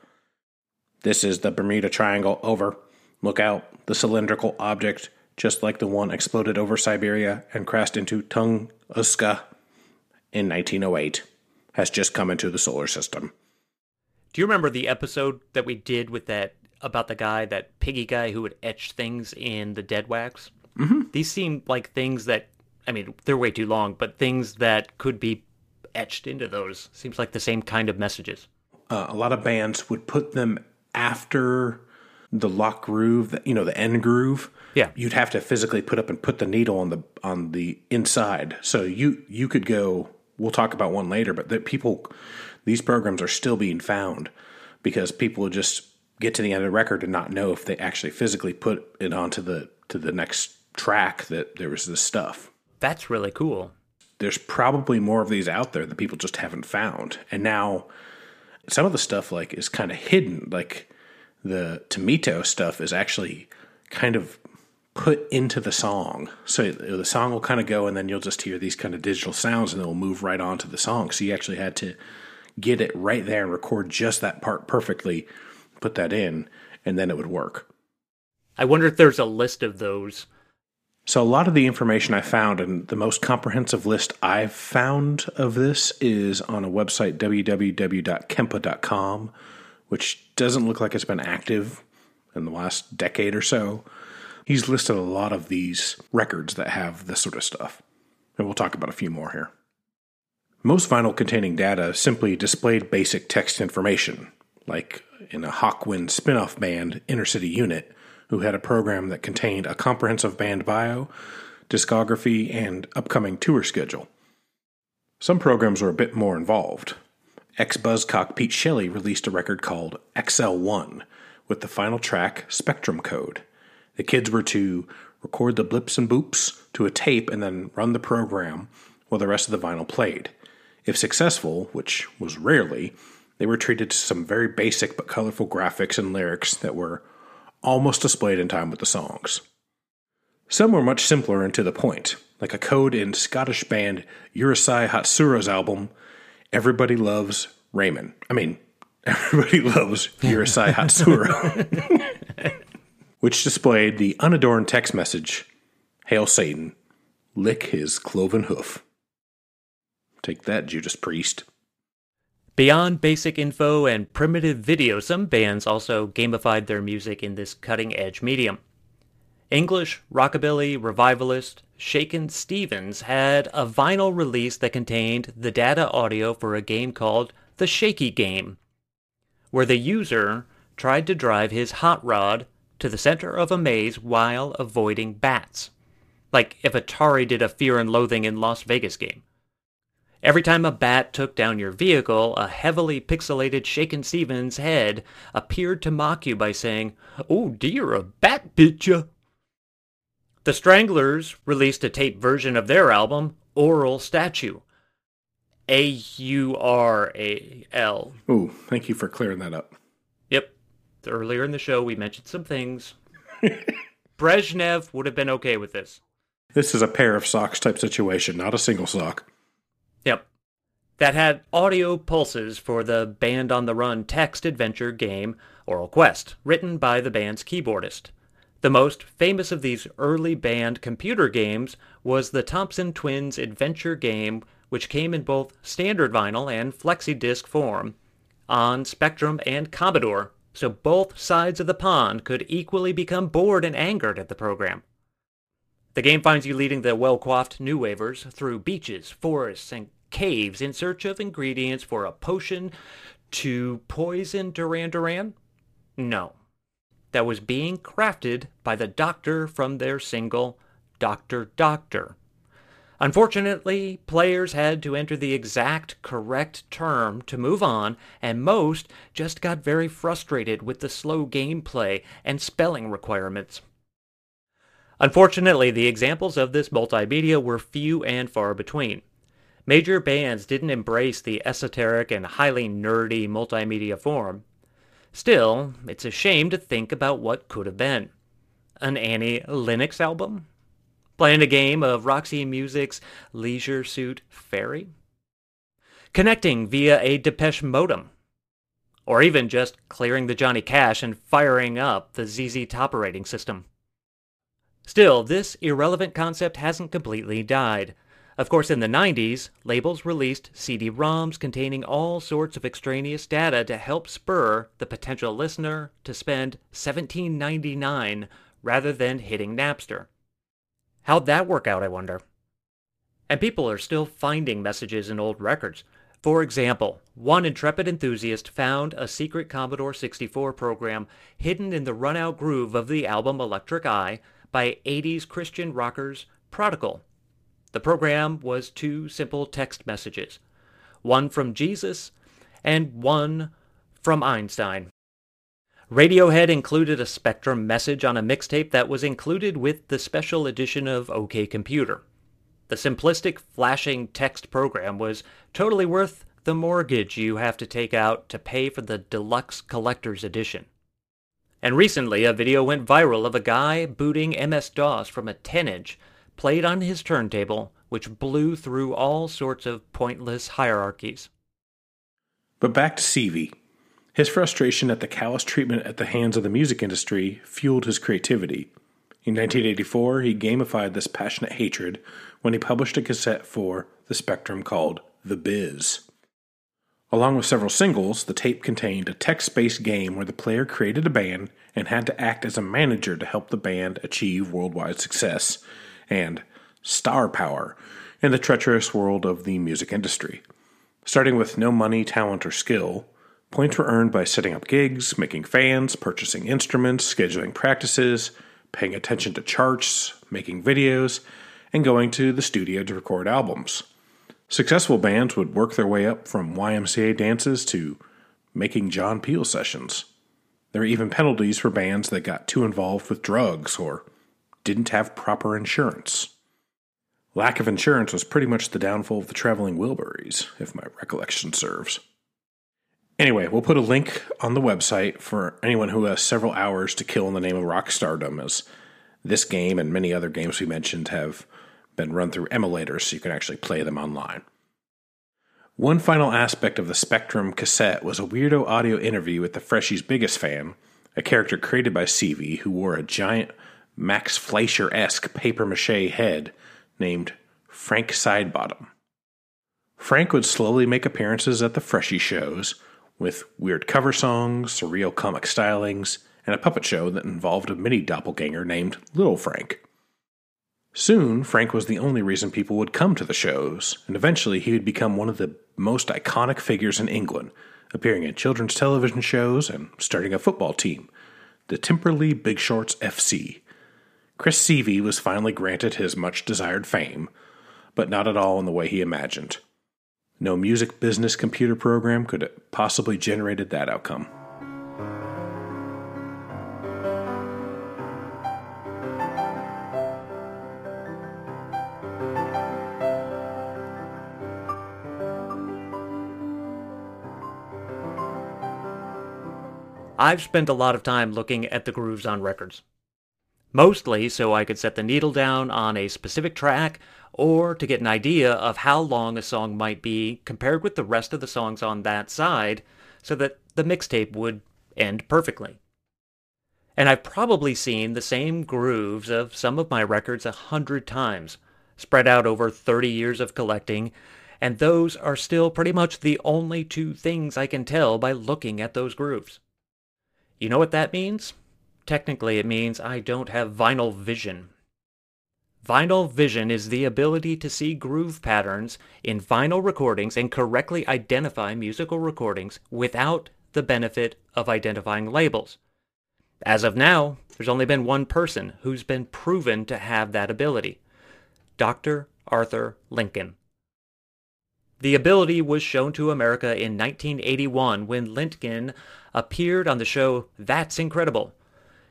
This is the Bermuda Triangle over. Look out. The cylindrical object, just like the one exploded over Siberia and crashed into Tunguska in 1908, has just come into the solar system. Do you remember the episode that we did with that about the guy, that piggy guy who would etch things in the dead wax? Mm-hmm. These seem like things that, I mean, they're way too long, but things that could be etched into those. Seems like the same kind of messages. uh, a lot of bands would put them after the lock groove, the, you know, the end groove. Yeah. you'd have to physically put up and put the needle on the on the inside. So you you could go. We'll talk about one later, but that people, these programs are still being found because people just get to the end of the record and not know if they actually physically put it onto the to the next track that there was this stuff That's really cool. there's probably more of these out there that people just haven't found. And now some of the stuff like is kind of hidden. Like the Tomito stuff is actually kind of put into the song. So the song will kind of go and then you'll just hear these kind of digital sounds and they'll move right on to the song. So you actually had to get it right there and record just that part perfectly, put that in, and then it would work. I wonder if there's a list of those. So, a lot of the information I found, and the most comprehensive list I've found of this is on a website, www.kempa.com, which doesn't look like it's been active in the last decade or so. He's listed a lot of these records that have this sort of stuff. And we'll talk about a few more here. Most vinyl containing data simply displayed basic text information, like in a Hawkwind spin off band, Inner City Unit, who had a program that contained a comprehensive band bio, discography, and upcoming tour schedule. Some programs were a bit more involved. Ex Buzzcock Pete Shelley released a record called XL1 with the final track Spectrum Code. The kids were to record the blips and boops to a tape and then run the program while the rest of the vinyl played. If successful, which was rarely, they were treated to some very basic but colorful graphics and lyrics that were almost displayed in time with the songs. Some were much simpler and to the point, like a code in Scottish band Urusei Yatsura's album, Everybody Loves Raymond. I mean, [laughs] everybody loves Urusei [laughs] Yatsura, which displayed the unadorned text message Hail Satan, lick his cloven hoof. Take that, Judas Priest. Beyond basic info and primitive video, some bands also gamified their music in this cutting edge medium. English rockabilly revivalist Shakin' Stevens had a vinyl release that contained the data audio for a game called The Shaky Game, where the user tried to drive his hot rod to the center of a maze while avoiding bats. Like if Atari did a Fear and Loathing in Las Vegas game. Every time a bat took down your vehicle, a heavily pixelated Shakin' Stevens head appeared to mock you by saying, Oh dear, a bat bit ya. The Stranglers released a tape version of their album, Aural Statue. A U R A L. Ooh, thank you for clearing that up. Yep. Earlier in the show, we mentioned some things. [laughs] Brezhnev would have been okay with this. This is a pair of socks type situation, not a single sock. Yep. That had audio pulses for the Band on the Run text adventure game Aural Quest, written by the band's keyboardist. The most famous of these early band computer games was the Thompson Twins adventure game, which came in both standard vinyl and flexi-disc form on Spectrum and Commodore, so both sides of the pond could equally become bored and angered at the program. The game finds you leading the well coiffed New Wavers through beaches, forests, and caves in search of ingredients for a potion to poison Duran Duran? No. That was being crafted by the doctor from their single, Doctor Doctor. Unfortunately, players had to enter the exact correct term to move on, and most just got very frustrated with the slow gameplay and spelling requirements. Unfortunately, the examples of this multimedia were few and far between. Major bands didn't embrace the esoteric and highly nerdy multimedia form. Still, it's a shame to think about what could have been. An Annie Linux album? Playing a game of Roxy Music's Leisure Suit Ferry? Connecting via a Depeche modem? Or even just clearing the Johnny Cash and firing up the ZZ Top operating system? Still, this irrelevant concept hasn't completely died. Of course, in the 90s, labels released CD-ROMs containing all sorts of extraneous data to help spur the potential listener to spend $17.99 rather than hitting Napster. How'd that work out, I wonder? And people are still finding messages in old records. For example, one intrepid enthusiast found a secret Commodore 64 program hidden in the run-out groove of the album Electric Eye by 80s Christian rockers Prodigal. The program was two simple text messages, one from Jesus and one from Einstein. Radiohead included a Spectrum message on a mixtape that was included with the special edition of OK Computer. The simplistic flashing text program was totally worth the mortgage you have to take out to pay for the deluxe collector's edition. And recently, a video went viral of a guy booting MS DOS from a 10 inch played on his turntable, which blew through all sorts of pointless hierarchies. But back to Sievey. His frustration at the callous treatment at the hands of the music industry fueled his creativity. In 1984, he gamified this passionate hatred when he published a cassette for the Spectrum called The Biz. Along with several singles, the tape contained a text based game where the player created a band and had to act as a manager to help the band achieve worldwide success and star power in the treacherous world of the music industry. Starting with no money, talent, or skill, points were earned by setting up gigs, making fans, purchasing instruments, scheduling practices, paying attention to charts, making videos, and going to the studio to record albums. Successful bands would work their way up from YMCA dances to making John Peel sessions. There were even penalties for bands that got too involved with drugs or didn't have proper insurance. Lack of insurance was pretty much the downfall of the traveling Wilburys, if my recollection serves. Anyway, we'll put a link on the website for anyone who has several hours to kill in the name of rock stardom, as This game and many other games we mentioned have been run through emulators so you can actually play them online. One final aspect of the Spectrum cassette was a weirdo audio interview with the Freshies' biggest fan, a character created by Sievey who wore a giant Max Fleischer esque papier mache head named Frank Sidebottom. Frank would slowly make appearances at the Freshie shows with weird cover songs, surreal comic stylings, and a puppet show that involved a mini doppelganger named Little Frank. Soon, Frank was the only reason people would come to the shows, and eventually he would become one of the most iconic figures in England, appearing in children's television shows and starting a football team, the Timperley Big Shorts FC. Chris Sievey was finally granted his much desired fame, but not at all in the way he imagined. No music business computer program could have possibly generated that outcome. I've spent a lot of time looking at the grooves on records. Mostly so I could set the needle down on a specific track or to get an idea of how long a song might be compared with the rest of the songs on that side so that the mixtape would end perfectly. And I've probably seen the same grooves of some of my records a hundred times, spread out over 30 years of collecting, and those are still pretty much the only two things I can tell by looking at those grooves. You know what that means? Technically, it means I don't have vinyl vision. Vinyl vision is the ability to see groove patterns in vinyl recordings and correctly identify musical recordings without the benefit of identifying labels. As of now, there's only been one person who's been proven to have that ability Dr. Arthur Lintgen. The ability was shown to America in 1981 when Lintgen appeared on the show That's Incredible.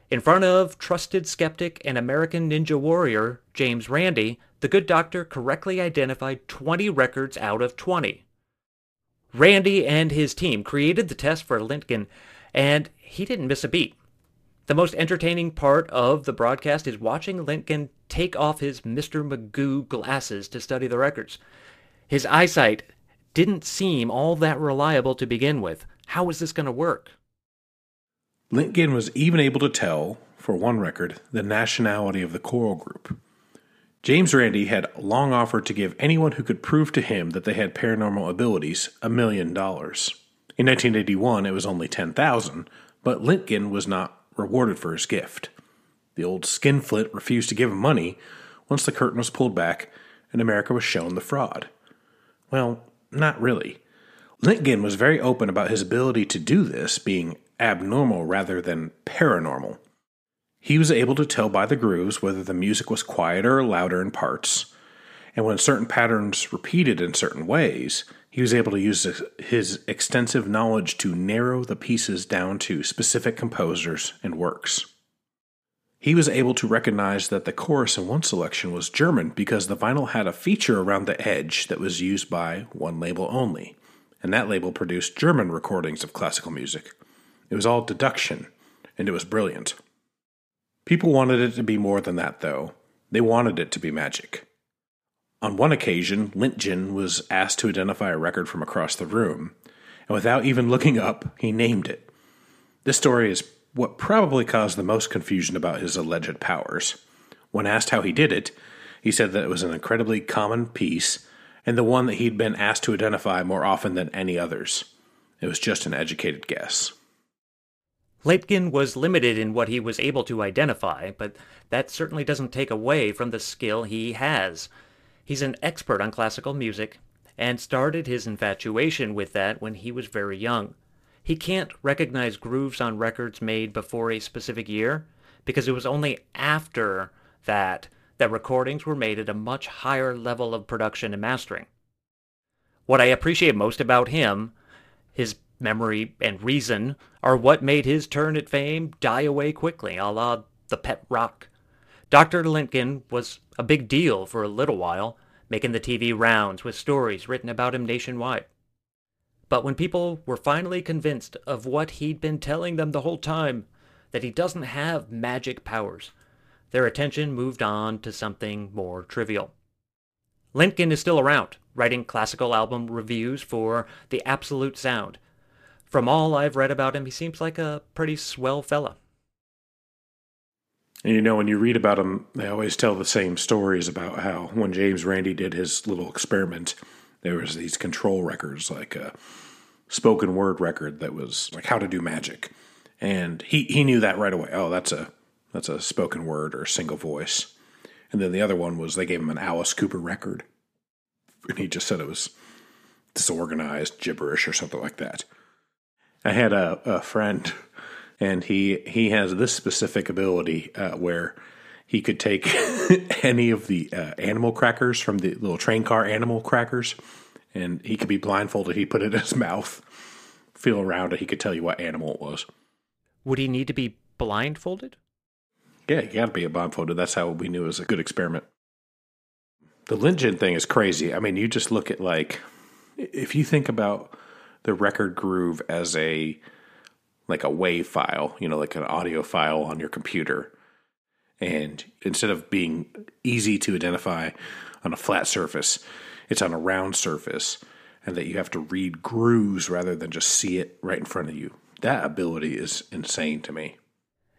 In front of trusted skeptic and American Ninja Warrior James Randi, the good doctor correctly identified 20 records out of 20. Randi and his team created the test for Lintgen, and he didn't miss a beat. The most entertaining part of the broadcast is watching Lintgen take off his Mr. Magoo glasses to study the records. His eyesight didn't seem all that reliable to begin with. How was this going to work? Lintgen was even able to tell, for one record, the nationality of the choral group. James Randi had long offered to give anyone who could prove to him that they had paranormal abilities a million dollars. In 1981, it was only 10,000, but Lintgen was not rewarded for his gift. The old skinflint refused to give him money once the curtain was pulled back and America was shown the fraud. Well, not really. Lintgen was very open about his ability to do this being abnormal rather than paranormal. He was able to tell by the grooves whether the music was quieter or louder in parts, and when certain patterns repeated in certain ways, he was able to use his extensive knowledge to narrow the pieces down to specific composers and works. He was able to recognize that the chorus in one selection was German because the vinyl had a feature around the edge that was used by one label only, and that label produced German recordings of classical music. It was all deduction, and it was brilliant. People wanted it to be more than that, though. They wanted it to be magic. On one occasion, Lintgen was asked to identify a record from across the room, and without even looking up, he named it. This story is what probably caused the most confusion about his alleged powers. When asked how he did it, he said that it was an incredibly common piece and the one that he'd been asked to identify more often than any others. It was just an educated guess. Lintgen was limited in what he was able to identify, but that certainly doesn't take away from the skill he has. He's an expert on classical music and started his infatuation with that when he was very young. He can't recognize grooves on records made before a specific year because it was only after that that recordings were made at a much higher level of production and mastering. What I appreciate most about him, his memory and reason, are what made his turn at fame die away quickly, a la the pet rock. Dr. Lintgen was a big deal for a little while, making the TV rounds with stories written about him nationwide. But when people were finally convinced of what he'd been telling them the whole time, that he doesn't have magic powers, their attention moved on to something more trivial. Lintgen is still around, writing classical album reviews for The Absolute Sound. From all I've read about him, he seems like a pretty swell fella. And you know, when you read about him, they always tell the same stories about how when James Randi did his little experiment, there was these control records, like a spoken word record that was like how to do magic, and he he knew that right away. Oh, that's a that's a spoken word or single voice. And then the other one was they gave him an Alice Cooper record, and he just said it was disorganized gibberish or something like that. I had a, a friend, and he he has this specific ability uh, where he could take [laughs] any of the uh, animal crackers from the little train car animal crackers, and he could be blindfolded. He put it in his mouth, feel around it. He could tell you what animal it was. Would he need to be blindfolded? Yeah, you got to be blindfolded. That's how we knew it was a good experiment. The Lintgen thing is crazy. I mean, you just look at like if you think about the record groove as a like a wave file, you know, like an audio file on your computer. And instead of being easy to identify on a flat surface, it's on a round surface, and that you have to read grooves rather than just see it right in front of you. That ability is insane to me.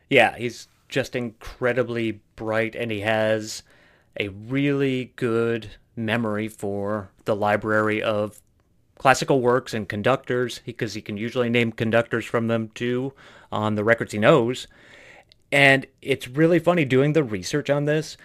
Yeah, he's just incredibly bright and he has a really good memory for the library of classical works and conductors because he can usually name conductors from them too on the records he knows. And it's really funny doing the research on this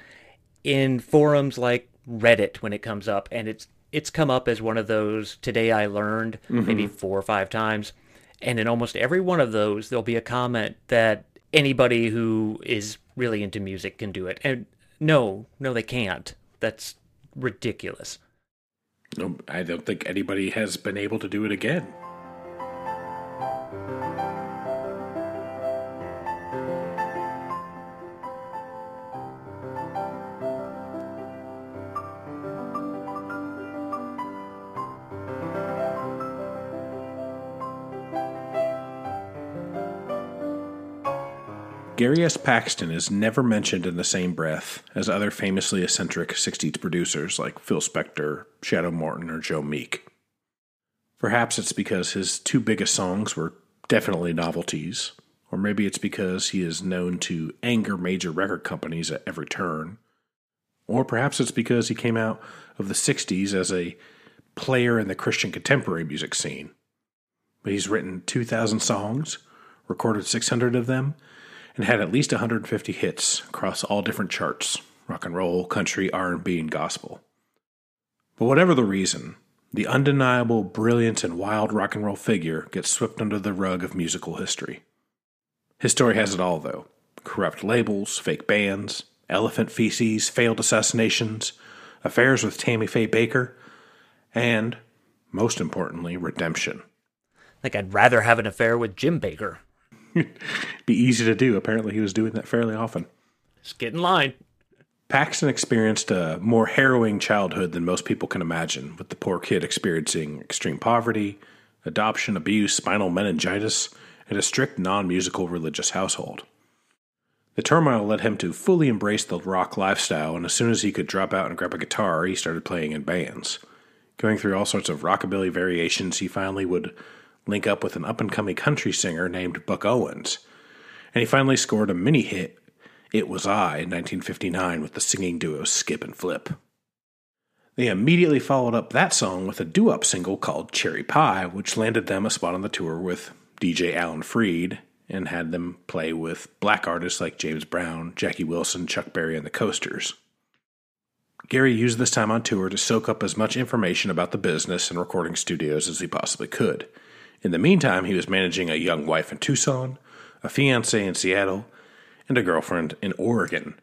in forums like Reddit when it comes up and it's it's come up as one of those today I learned maybe mm-hmm. four or five times. And in almost every one of those there'll be a comment that anybody who is really into music can do it. And no, no they can't. That's ridiculous. No, I don't think anybody has been able to do it again. Gary S. Paxton is never mentioned in the same breath as other famously eccentric 60s producers like Phil Spector, Shadow Morton, or Joe Meek. Perhaps it's because his two biggest songs were definitely novelties, or maybe it's because he is known to anger major record companies at every turn, or perhaps it's because he came out of the 60s as a player in the Christian contemporary music scene. But he's written 2,000 songs, recorded 600 of them, and had at least 150 hits across all different charts rock and roll, country, R&B, and gospel. But whatever the reason, the undeniable brilliant and wild rock and roll figure gets swept under the rug of musical history. His story has it all, though corrupt labels, fake bands, elephant feces, failed assassinations, affairs with Tammy Faye Bakker, and, most importantly, redemption. Like I'd rather have an affair with Jim Bakker. [laughs] Be easy to do. Apparently, he was doing that fairly often. Just get in line. Paxton experienced a more harrowing childhood than most people can imagine, with the poor kid experiencing extreme poverty, adoption, abuse, spinal meningitis, and a strict non musical religious household. The turmoil led him to fully embrace the rock lifestyle, and as soon as he could drop out and grab a guitar, he started playing in bands. Going through all sorts of rockabilly variations, he finally would link up with an up and coming country singer named Buck Owens. And he finally scored a mini hit, It Was I, in 1959, with the singing duo Skip and Flip. They immediately followed up that song with a doo wop single called Cherry Pie, which landed them a spot on the tour with DJ Alan Freed and had them play with black artists like James Brown, Jackie Wilson, Chuck Berry, and the Coasters. Gary used this time on tour to soak up as much information about the business and recording studios as he possibly could. In the meantime, he was managing a young wife in Tucson, a fiance in Seattle, and a girlfriend in Oregon.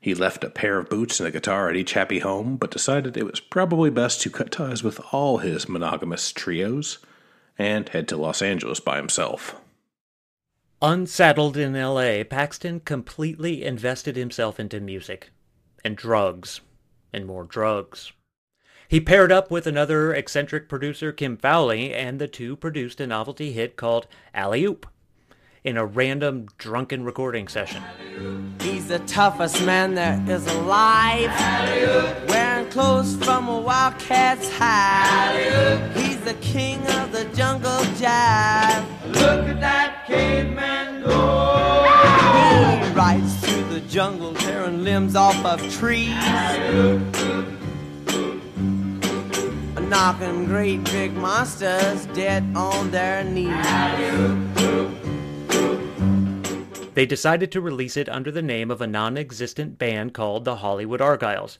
He left a pair of boots and a guitar at each happy home, but decided it was probably best to cut ties with all his monogamous trios and head to Los Angeles by himself. Unsettled in LA, Paxton completely invested himself into music and drugs and more drugs. He paired up with another eccentric producer, Kim Fowley, and the two produced a novelty hit called Alley Oop. in a random drunken recording session. He's the toughest man there is alive. Wearing clothes from a wildcat's hide. He's the king of the jungle jive. Look at that caveman go. He rides through the jungle, tearing limbs off of trees. Knocking great big monsters dead on their knees. They decided to release it under the name of a non existent band called the Hollywood Argyles.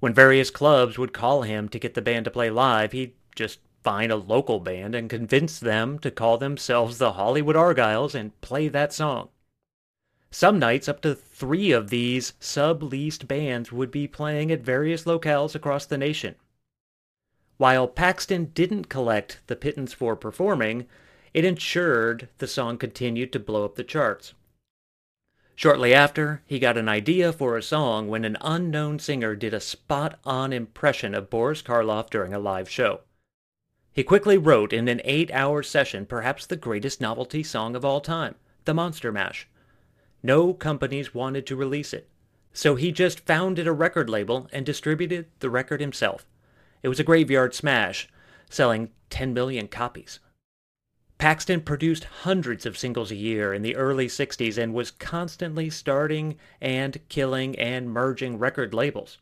When various clubs would call him to get the band to play live, he'd just find a local band and convince them to call themselves the Hollywood Argyles and play that song. Some nights, up to three of these sub-leased bands would be playing at various locales across the nation. While Paxton didn't collect the pittance for performing, it ensured the song continued to blow up the charts. Shortly after, he got an idea for a song when an unknown singer did a spot-on impression of Boris Karloff during a live show. He quickly wrote in an eight-hour session perhaps the greatest novelty song of all time, the Monster Mash. No companies wanted to release it, so he just founded a record label and distributed the record himself. It was a graveyard smash, selling 10 million copies. Paxton produced hundreds of singles a year in the early 60s and was constantly starting and killing and merging record labels.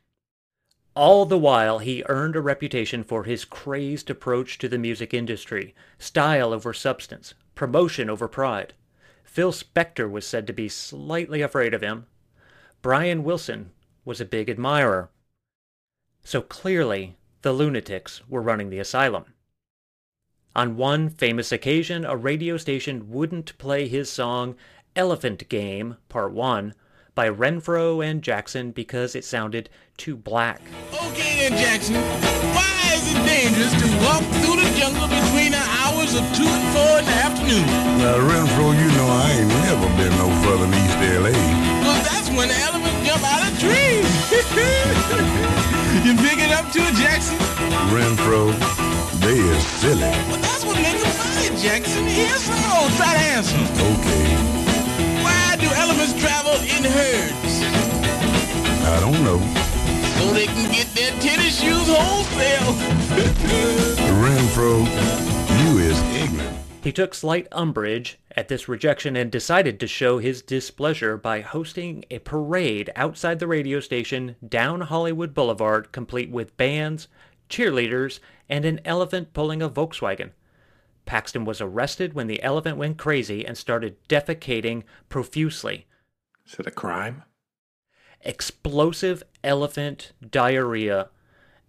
All the while, he earned a reputation for his crazed approach to the music industry, style over substance, promotion over pride. Phil Spector was said to be slightly afraid of him. Brian Wilson was a big admirer. So clearly, the lunatics were running the asylum. On one famous occasion, a radio station wouldn't play his song Elephant Game, Part 1, by Renfro and Jackson because it sounded too black. Okay then, Jackson. Why is it dangerous to walk through the jungle between the hours of 2 and 4 in the afternoon? Now, Renfro, you know I ain't never been no further than East L.A. Well, that's when the elephants jump out of you pick it up too, Jackson? Renfro, they is silly. Well, that's what makes them funny, Jackson. Here's so. Try to answer. Okay, Why do elephants travel in herds? I don't know. So they can get their tennis shoes wholesale. [laughs] Renfro, you is ignorant. He took slight umbrage at this rejection and decided to show his displeasure by hosting a parade outside the radio station down Hollywood Boulevard, complete with bands, cheerleaders, and an elephant pulling a Volkswagen. Paxton was arrested when the elephant went crazy and started defecating profusely. Is it a crime? Explosive elephant diarrhea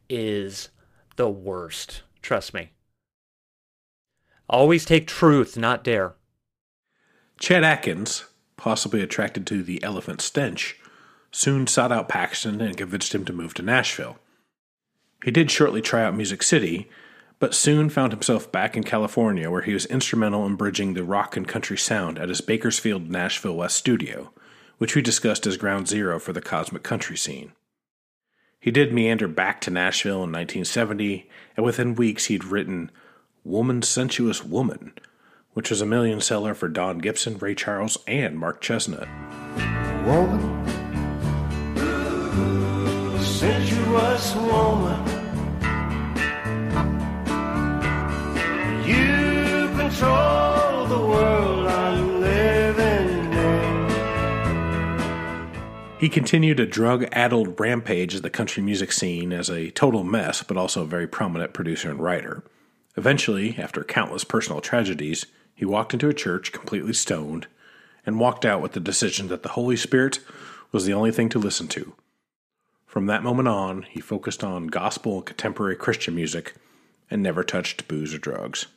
is the worst. Trust me. Always take truth, not dare. Chet Atkins, possibly attracted to the elephant stench, soon sought out Paxton and convinced him to move to Nashville. He did shortly try out Music City, but soon found himself back in California where he was instrumental in bridging the rock and country sound at his Bakersfield, Nashville West studio, which we discussed as ground zero for the cosmic country scene. He did meander back to Nashville in 1970, and within weeks he'd written Woman Sensuous Woman, which was a million seller for Don Gibson, Ray Charles, and Mark Chesnutt. Woman, sensuous woman, you control the world I'm living in. He continued a drug addled rampage of the country music scene as a total mess, but also a very prominent producer and writer. Eventually, after countless personal tragedies, he walked into a church completely stoned and walked out with the decision that the Holy Spirit was the only thing to listen to. From that moment on, he focused on gospel and contemporary Christian music and never touched booze or drugs.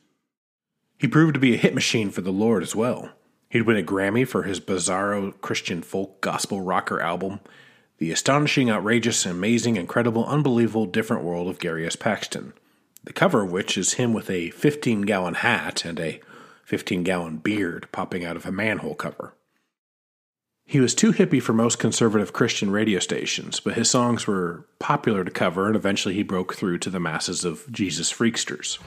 He proved to be a hit machine for the Lord as well. He'd win a Grammy for his bizarro Christian folk gospel rocker album, The Astonishing, Outrageous, Amazing, Incredible, Unbelievable, Different World of Gary S. Paxton, the cover of which is him with a 15 gallon hat and a 15 gallon beard popping out of a manhole cover. He was too hippie for most conservative Christian radio stations, but his songs were popular to cover, and eventually he broke through to the masses of Jesus freaksters.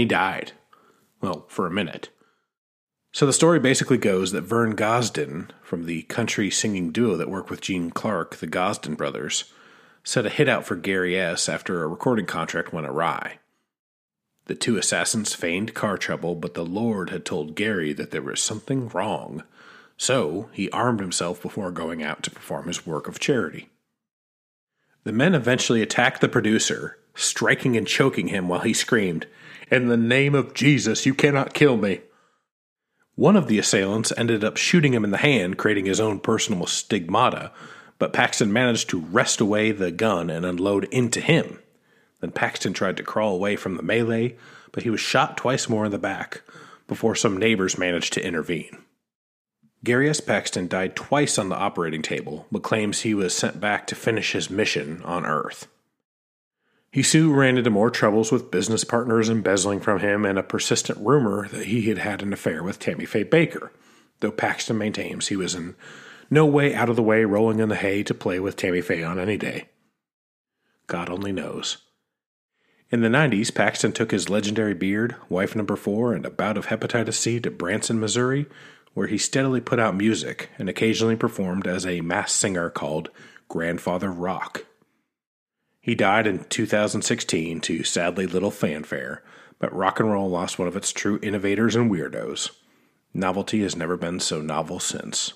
He died. Well, for a minute. So the story basically goes that Vern Gosdin, from the country singing duo that worked with Gene Clark, the Gosdin brothers, set a hit out for Gary S. after a recording contract went awry. The two assassins feigned car trouble, but the Lord had told Gary that there was something wrong, so he armed himself before going out to perform his work of charity. The men eventually attacked the producer, striking and choking him while he screamed, In the name of Jesus, you cannot kill me. One of the assailants ended up shooting him in the hand, creating his own personal stigmata, but Paxton managed to wrest away the gun and unload into him. Then Paxton tried to crawl away from the melee, but he was shot twice more in the back before some neighbors managed to intervene. Gary S. Paxton died twice on the operating table, but claims he was sent back to finish his mission on Earth. He soon ran into more troubles with business partners embezzling from him and a persistent rumor that he had had an affair with Tammy Faye Bakker, though Paxton maintains he was in no way out of the way rolling in the hay to play with Tammy Faye on any day. God only knows. In the 90s, Paxton took his legendary beard, wife number four, and a bout of hepatitis C to Branson, Missouri, where he steadily put out music and occasionally performed as a mass singer called Grandfather Rock. He died in 2016 to sadly little fanfare, but rock and roll lost one of its true innovators and weirdos. Novelty has never been so novel since.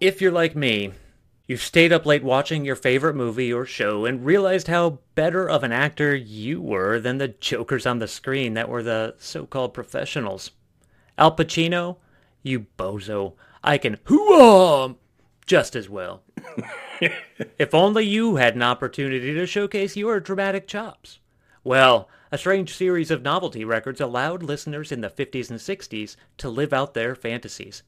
If you're like me, you've stayed up late watching your favorite movie or show and realized how better of an actor you were than the jokers on the screen that were the so-called professionals. Al Pacino, you bozo, I can hoo just as well. [laughs] if only you had an opportunity to showcase your dramatic chops. Well, a strange series of novelty records allowed listeners in the 50s and 60s to live out their fantasies.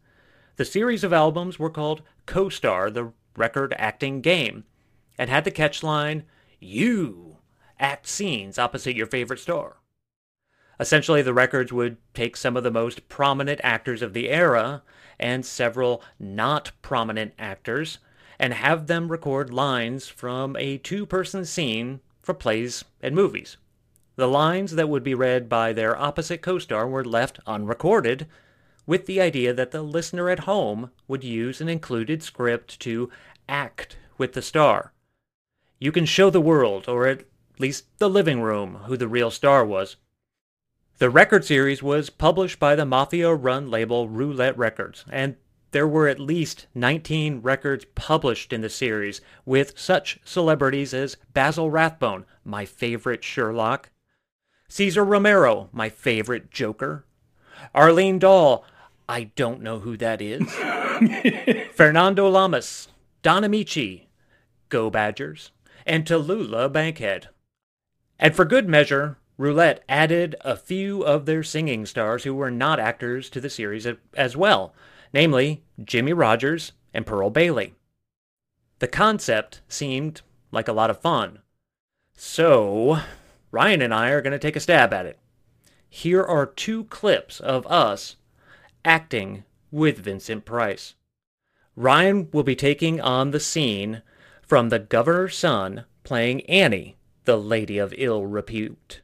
The series of albums were called Co-Star, the record acting game, and had the catchline, You act scenes opposite your favorite star. Essentially, the records would take some of the most prominent actors of the era and several not prominent actors and have them record lines from a two person scene for plays and movies. The lines that would be read by their opposite co star were left unrecorded, with the idea that the listener at home would use an included script to act with the star. You can show the world, or at least the living room, who the real star was. The record series was published by the mafia run label Roulette Records, and there were at least 19 records published in the series with such celebrities as Basil Rathbone, my favorite Sherlock, Cesar Romero, my favorite Joker, Arlene Dahl, I don't know who that is, [laughs] Fernando Lamas, Don Ameche, Go Badgers, and Tallulah Bankhead. And for good measure, Roulette added a few of their singing stars who were not actors to the series as well, namely Jimmie Rodgers and Pearl Bailey. The concept seemed like a lot of fun. So, Ryan and I are going to take a stab at it. Here are two clips of us acting with Vincent Price. Ryan will be taking on the scene from The Governor's Son playing Annie, the lady of ill repute.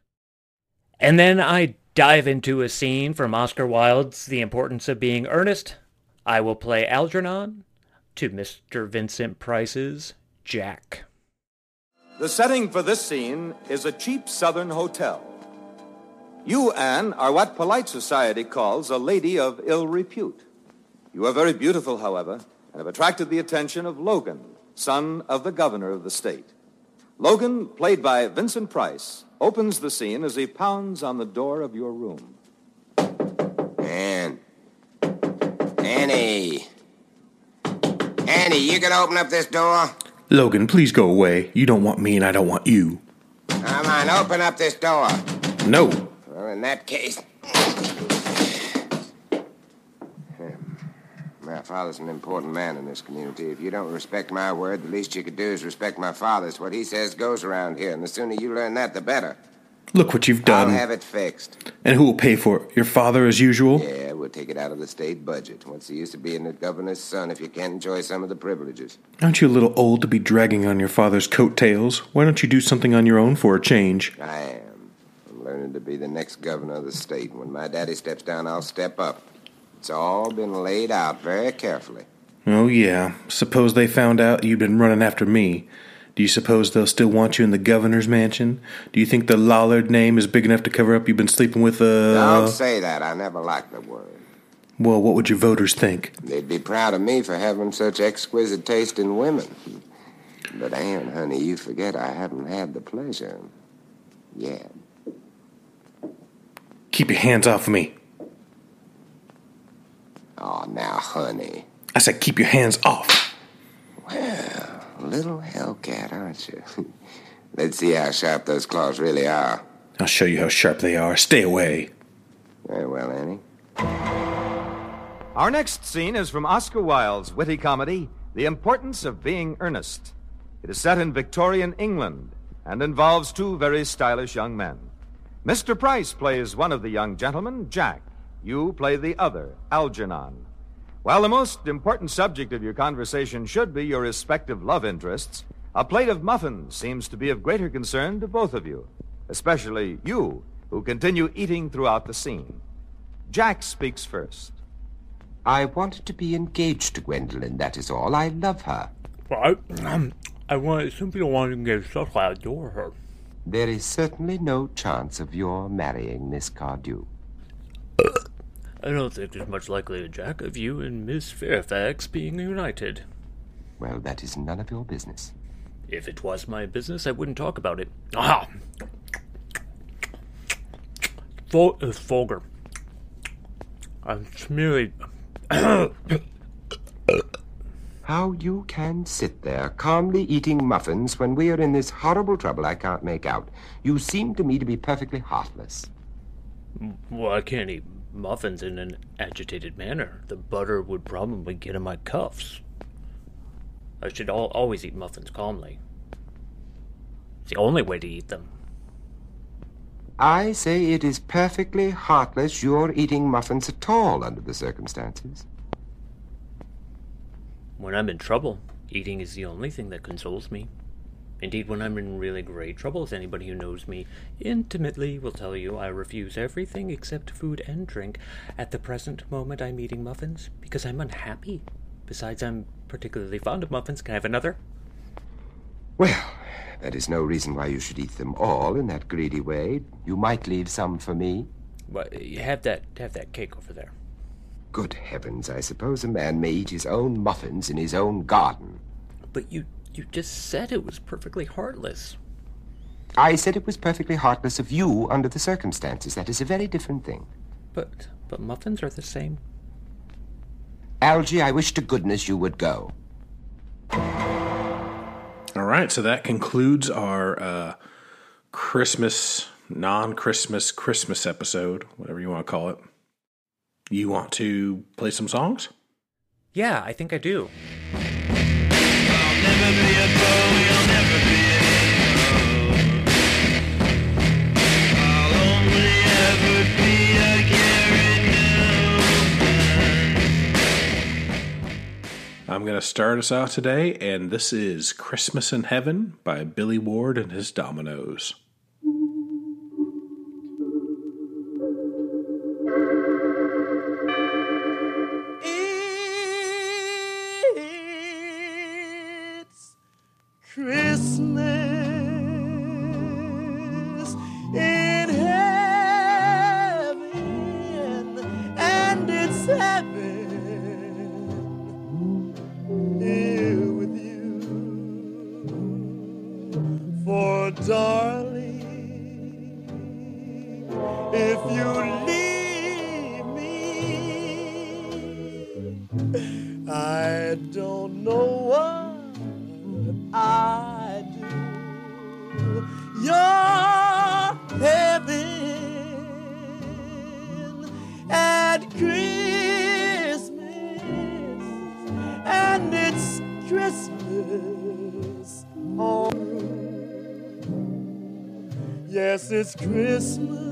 And then I dive into a scene from Oscar Wilde's The Importance of Being Earnest. I will play Algernon to Mr. Vincent Price's Jack. The setting for this scene is a cheap southern hotel. You, Anne, are what polite society calls a lady of ill repute. You are very beautiful, however, and have attracted the attention of Logan, son of the governor of the state. Logan, played by Vincent Price, opens the scene as he pounds on the door of your room. Ann. Annie. Annie, you can open up this door? Logan, please go away. You don't want me and I don't want you. Come on, open up this door. No. Well, in that case. My father's an important man in this community. If you don't respect my word, the least you could do is respect my father's. What he says goes around here, and the sooner you learn that, the better. Look what you've done. I'll have it fixed. And who will pay for it? Your father, as usual? Yeah, We'll take it out of the state budget. What's the use of being the governor's son if you can't enjoy some of the privileges? Aren't you a little old to be dragging on your father's coattails? Why don't you do something on your own for a change? I am. I'm learning to be the next governor of the state. When my daddy steps down, I'll step up. It's all been laid out very carefully. Oh, yeah. Suppose they found out you'd been running after me. Do you suppose they'll still want you in the governor's mansion? Do you think the Lollard name is big enough to cover up you've been sleeping with uh Don't say that. I never liked the word. Well, what would your voters think? They'd be proud of me for having such exquisite taste in women. But, Anne, honey, you forget I haven't had the pleasure yet. Keep your hands off of me. Oh, now, honey. I said keep your hands off. Well, little hellcat, aren't you? [laughs] Let's see how sharp those claws really are. I'll show you how sharp they are. Stay away. Very well, Annie. Our next scene is from Oscar Wilde's witty comedy, The Importance of Being Earnest. It is set in Victorian England and involves two very stylish young men. Mr. Price plays one of the young gentlemen, Jack. You play the other, Algernon. While the most important subject of your conversation should be your respective love interests, a plate of muffins seems to be of greater concern to both of you, especially you, who continue eating throughout the scene. Jack speaks first. I wanted to be engaged to Gwendolyn, that is all. I love her. Well, I, um, I want, simply want to get stuff. I adore her. There is certainly no chance of your marrying Miss Cardew. I don't think there's much likelihood, Jack, of you and Miss Fairfax being united. Well, that is none of your business. If it was my business, I wouldn't talk about it. Ah! Vul- it's vulgar. I'm merely. [coughs] How you can sit there calmly eating muffins when we are in this horrible trouble I can't make out. You seem to me to be perfectly heartless. Well, I can't eat muffins in an agitated manner. The butter would probably get in my cuffs. I should al- always eat muffins calmly. It's the only way to eat them. I say it is perfectly heartless you're eating muffins at all under the circumstances. When I'm in trouble, eating is the only thing that consoles me. Indeed, when I'm in really great trouble, as anybody who knows me intimately will tell you, I refuse everything except food and drink. At the present moment, I'm eating muffins because I'm unhappy. Besides, I'm particularly fond of muffins. Can I have another? Well, that is no reason why you should eat them all in that greedy way. You might leave some for me. Well, you have that have that cake over there. Good heavens, I suppose a man may eat his own muffins in his own garden. But you you just said it was perfectly heartless. I said it was perfectly heartless of you under the circumstances. That is a very different thing. But but muffins are the same. Algie, I wish to goodness you would go. All right, so that concludes our uh, Christmas, non Christmas, Christmas episode, whatever you want to call it. You want to play some songs? Yeah, I think I do. I'm going to start us out today, and this is Christmas in Heaven by Billy Ward and his Dominoes. Christmas Christmas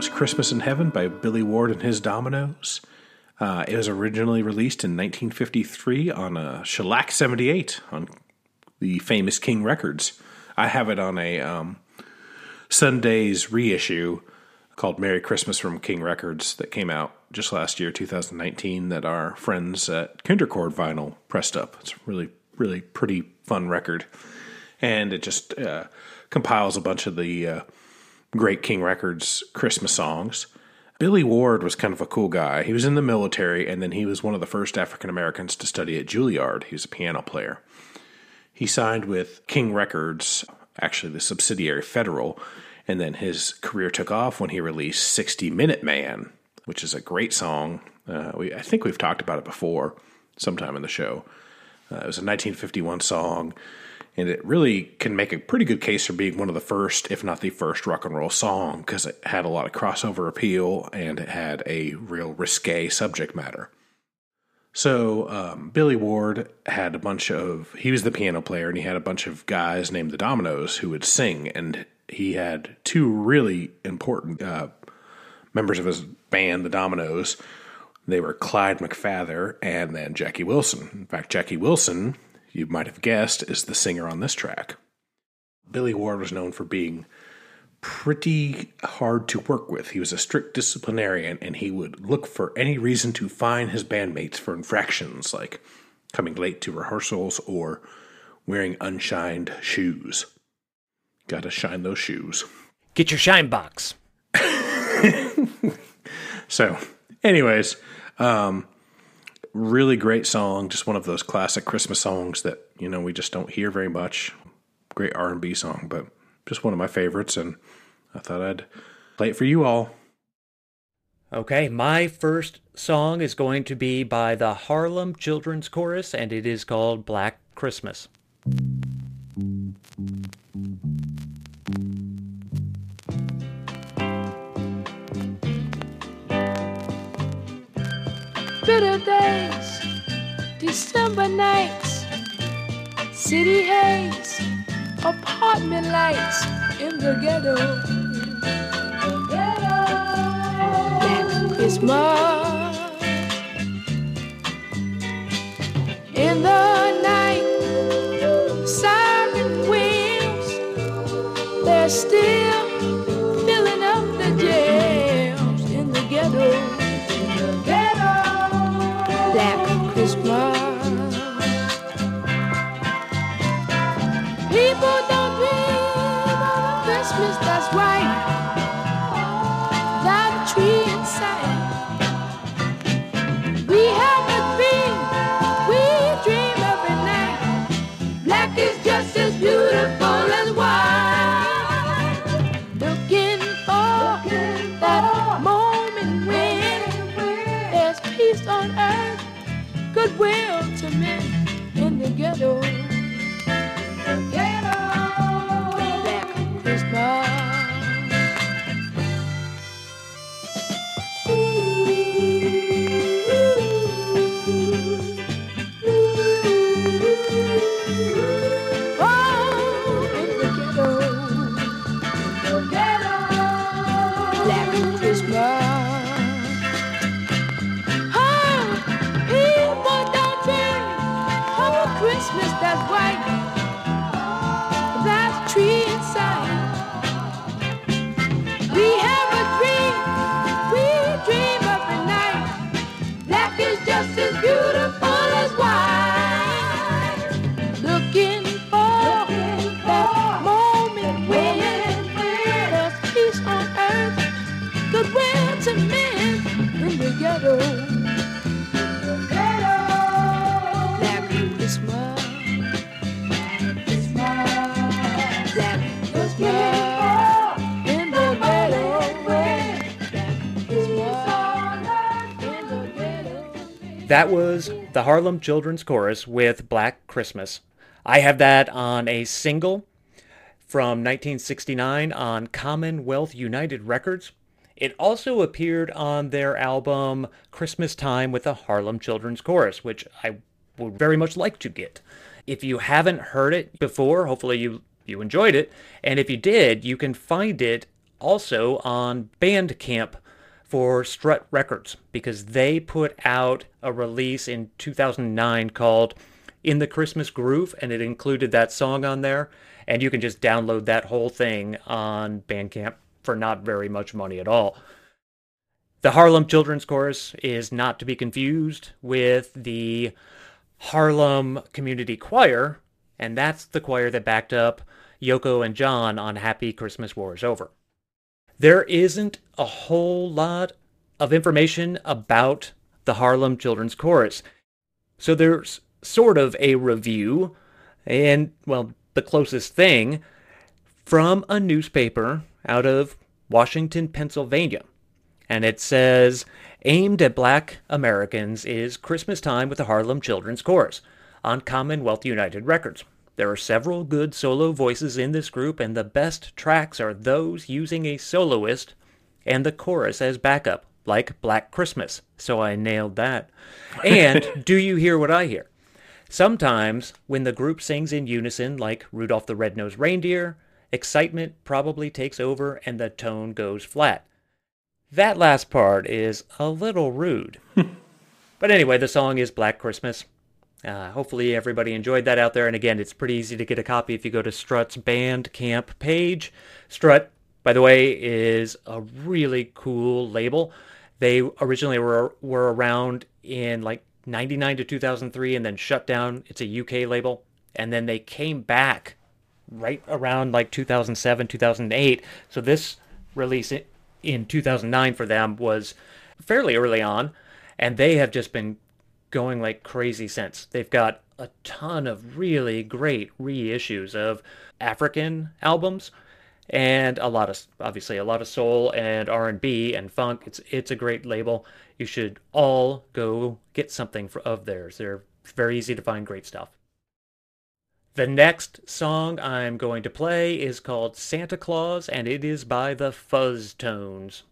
was Christmas in Heaven by Billy Ward and his Dominoes. Uh, it was originally released in 1953 on a Shellac 78 on the famous King Records. I have it on a um, Sundazed reissue called Merry Christmas from King Records that came out just last year, 2019, that our friends at Kindercore Vinyl pressed up. It's a really, really pretty fun record. And it just uh, compiles a bunch of the uh, great King Records Christmas songs. Billy Ward was kind of a cool guy. He was in the military, and then he was one of the first African Americans to study at Juilliard. He was a piano player. He signed with King Records, actually the subsidiary Federal, and then his career took off when he released 60 Minute Man, which is a great song. Uh, we, I think we've talked about it before sometime in the show. Uh, it was a 1951 song, and it really can make a pretty good case for being one of the first, if not the first, rock and roll song because it had a lot of crossover appeal and it had a real risque subject matter. So um, Billy Ward had a bunch of he was the piano player and he had a bunch of guys named the Dominoes who would sing and he had two really important uh, members of his band, the Dominoes. They were Clyde McPhatter and then Jackie Wilson. In fact, Jackie Wilson, you might have guessed, is the singer on this track. Billy Ward was known for being pretty hard to work with. He was a strict disciplinarian and he would look for any reason to fine his bandmates for infractions like coming late to rehearsals or wearing unshined shoes. Gotta shine those shoes. Get your shine box. [laughs] So, anyways, um, really great song. Just one of those classic Christmas songs that you know we just don't hear very much. Great R and B song, but just one of my favorites, and I thought I'd play it for you all. Okay, my first song is going to be by the Harlem Children's Chorus, and it is called Black Christmas. Bitter days, December nights, city haze, apartment lights in the ghetto. Christmas in the night, That was the Harlem Children's Chorus with Black Christmas. I have that on a single from 1969 on Commonwealth United Records. It also appeared on their album Christmas Time with the Harlem Children's Chorus, which I would very much like to get. If you haven't heard it before, hopefully you you enjoyed it, and if you did, you can find it also on Bandcamp for Strut Records because they put out a release in 2009 called In the Christmas Groove and it included that song on there and you can just download that whole thing on Bandcamp for not very much money at all. The Harlem Children's Chorus is not to be confused with the Harlem Community Choir, and that's the choir that backed up Yoko and John on Happy Christmas War is Over. There isn't a whole lot of information about the Harlem Children's Chorus. So there's sort of a review, and, well, the closest thing from a newspaper out of Washington, Pennsylvania. And it says, aimed at black Americans is Christmas Time with the Harlem Children's Chorus on Commonwealth United Records. There are several good solo voices in this group, and the best tracks are those using a soloist and the chorus as backup, like Black Christmas. So I nailed that. And [laughs] do you hear what I hear? Sometimes, when the group sings in unison, like Rudolph the Red-Nosed Reindeer, excitement probably takes over and the tone goes flat. That last part is a little rude. [laughs] but anyway, the song is Black Christmas. Uh, hopefully, everybody enjoyed that out there. And again, it's pretty easy to get a copy if you go to Strut's Bandcamp page. Strut, by the way, is a really cool label. They originally were, were around in like 99 to 2003 and then shut down. It's a UK label. And then they came back right around like 2007, 2008. So this release in 2009 for them was fairly early on. And they have just been going like crazy since. They've got a ton of really great reissues of African albums and a lot of obviously a lot of soul and R&B and funk. It's it's a great label. You should all go get something for, of theirs. They're very easy to find great stuff. The next song I'm going to play is called Santa Claus and it is by the Fuzztones.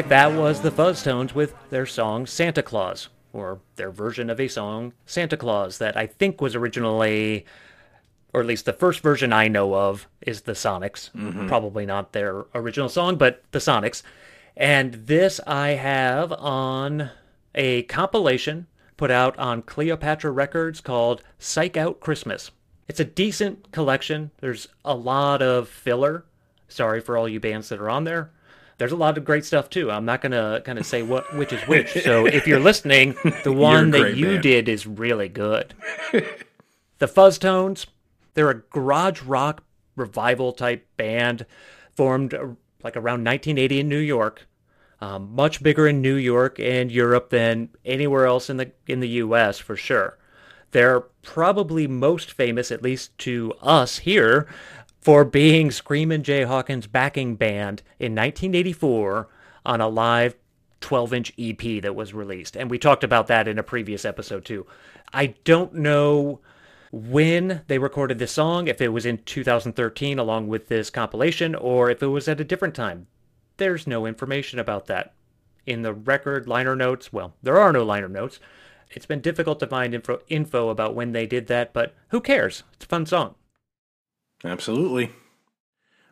Right, that was the Fuzztones with their song Santa Claus, or their version of a song Santa Claus that I think was originally, or at least the first version I know of, is the Sonics. Mhm. Probably not their original song, but the Sonics. And this I have on a compilation put out on Cleopatra Records called Psych Out Christmas. It's a decent collection. There's a lot of filler. Sorry for all you bands that are on there. There's a lot of great stuff too. I'm not gonna kind of say what which is which. So if you're listening, [laughs] the one that you band. did is really good. the Fuzztones, they're a garage rock revival type band formed uh, like around 1980 in New York. Um, much bigger in New York and Europe than anywhere else in the in the U.S. for sure. They're probably most famous, at least to us here, for being Screamin' Jay Hawkins' backing band in 1984 on a live 12 inch EP that was released. And we talked about that in a previous episode too. I don't know when they recorded this song, if it was in 2013 along with this compilation, or if it was at a different time. There's no information about that. In the record liner notes, well, there are no liner notes. It's been difficult to find info, info about when they did that, but who cares? It's a fun song. Absolutely.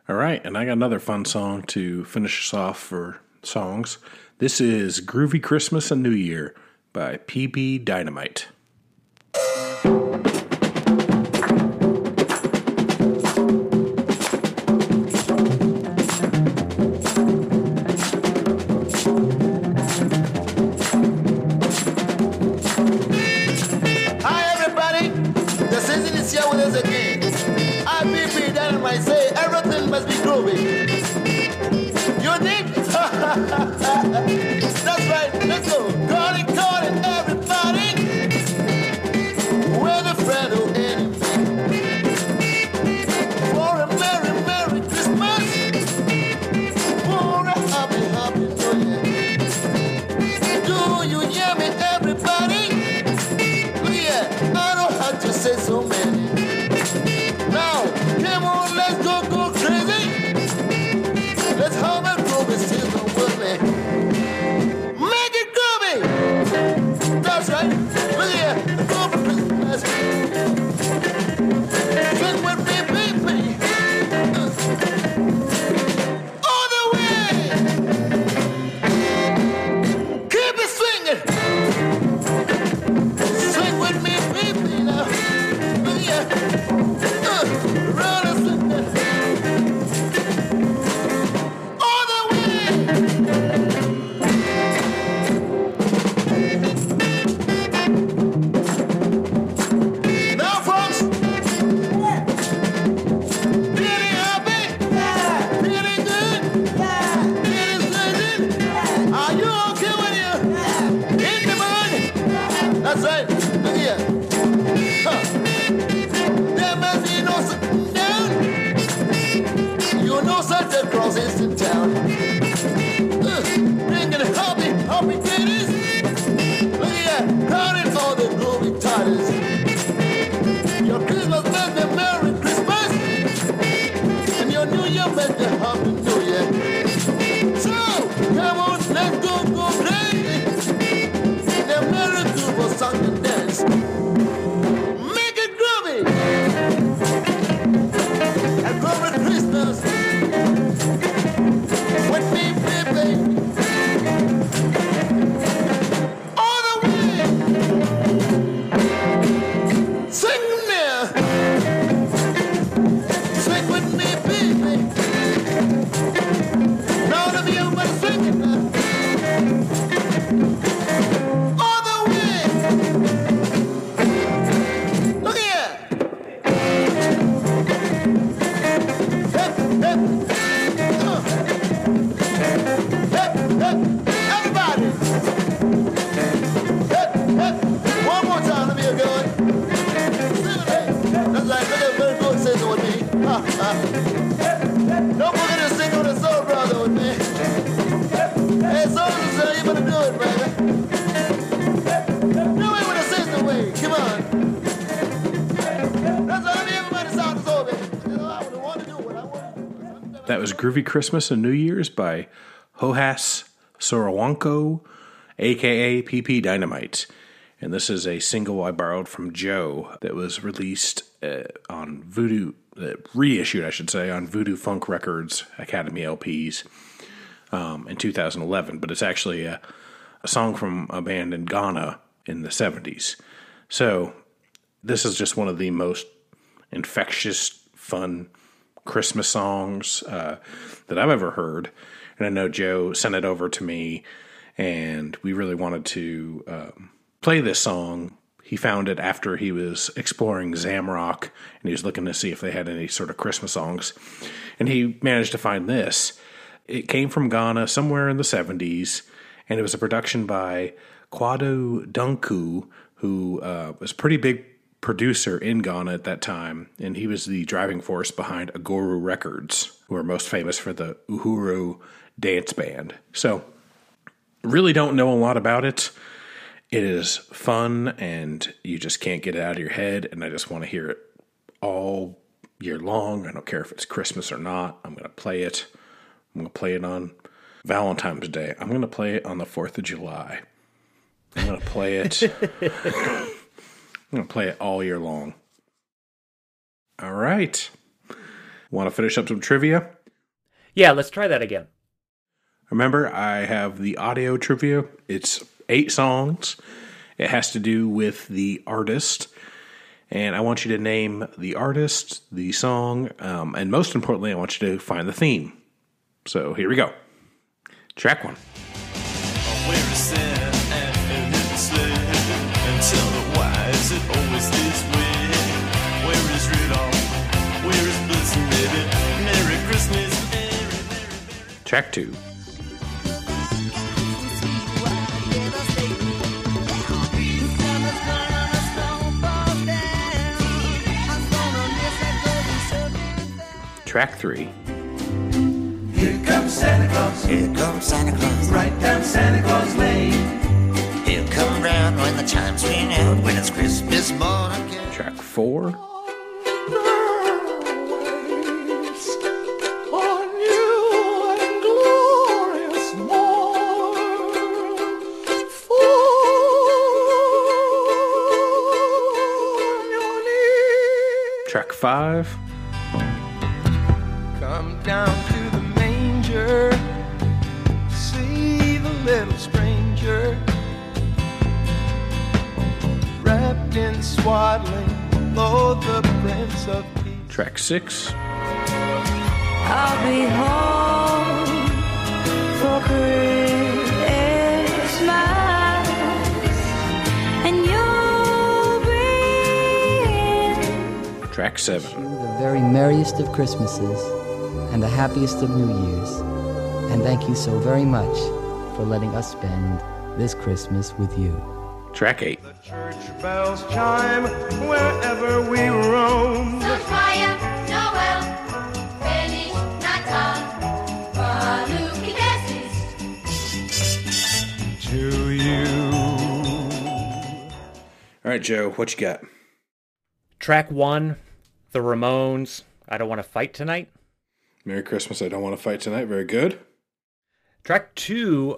All right, and I got another fun song to finish us off for songs. This is Groovy Christmas and New Year by PB Dynamite. Everything that was Groovy Christmas and New Year's by Hohas Sorowanko, aka PP Dynamite. And this is a single I borrowed from Joe that was released uh, on Voodoo, uh, reissued, I should say, on Voodoo Funk Records Academy LPs um, in 2011. But it's actually a, a song from a band in Ghana in the 70s. So this is just one of the most infectious, fun Christmas songs uh, that I've ever heard. And I know Joe sent it over to me, and we really wanted to um, play this song. He found it after he was exploring Zamrock, and he was looking to see if they had any sort of Christmas songs. And he managed to find this. It came from Ghana somewhere in the 70s, and it was a production by Kwado Dunku, who uh, was a pretty big producer in Ghana at that time, and he was the driving force behind Aguru Records, who are most famous for the Uhuru dance band. So, really don't know a lot about it. It is fun, and you just can't get it out of your head, and I just want to hear it all year long. I don't care if it's Christmas or not. I'm going to play it. I'm going to play it on Valentine's Day. I'm going to play it on the 4th of July. I'm going to play it. [laughs] I'm going to play it all year long. All right. Want to finish up some trivia? Yeah, let's try that again. Remember, I have the audio trivia. It's eight songs. It has to do with the artist. And I want you to name the artist, the song, um, and most importantly, I want you to find the theme. So here we go. Track one. Where is sin and who slid? And tell me why is it always this way? Where is Rudolph? Where is Blitzen, baby? Merry Christmas, Merry, Track two. Track three. Here comes Santa Claus. Here comes Santa Claus. Right down Santa Claus Lane. He'll come round when the chimes ring out when it's Christmas morning. Track four. Track five. Come down to the manger, see the little wrapped in swaddling, oh, the Prince of Peace. Track six. I'll be home for Christmas, and you'll bring Track seven. The very merriest of Christmases and the happiest of New Years. And thank you so very much for letting us spend this Christmas with you. Track eight. Church bells chime wherever we roam. Sophia, Noel, Feliz Natal, Paluki To you. All right, Joe, what you got? Track one, The Ramones, I Don't Want to Fight Tonight. Merry Christmas. I don't want to fight tonight. Very good. Track two,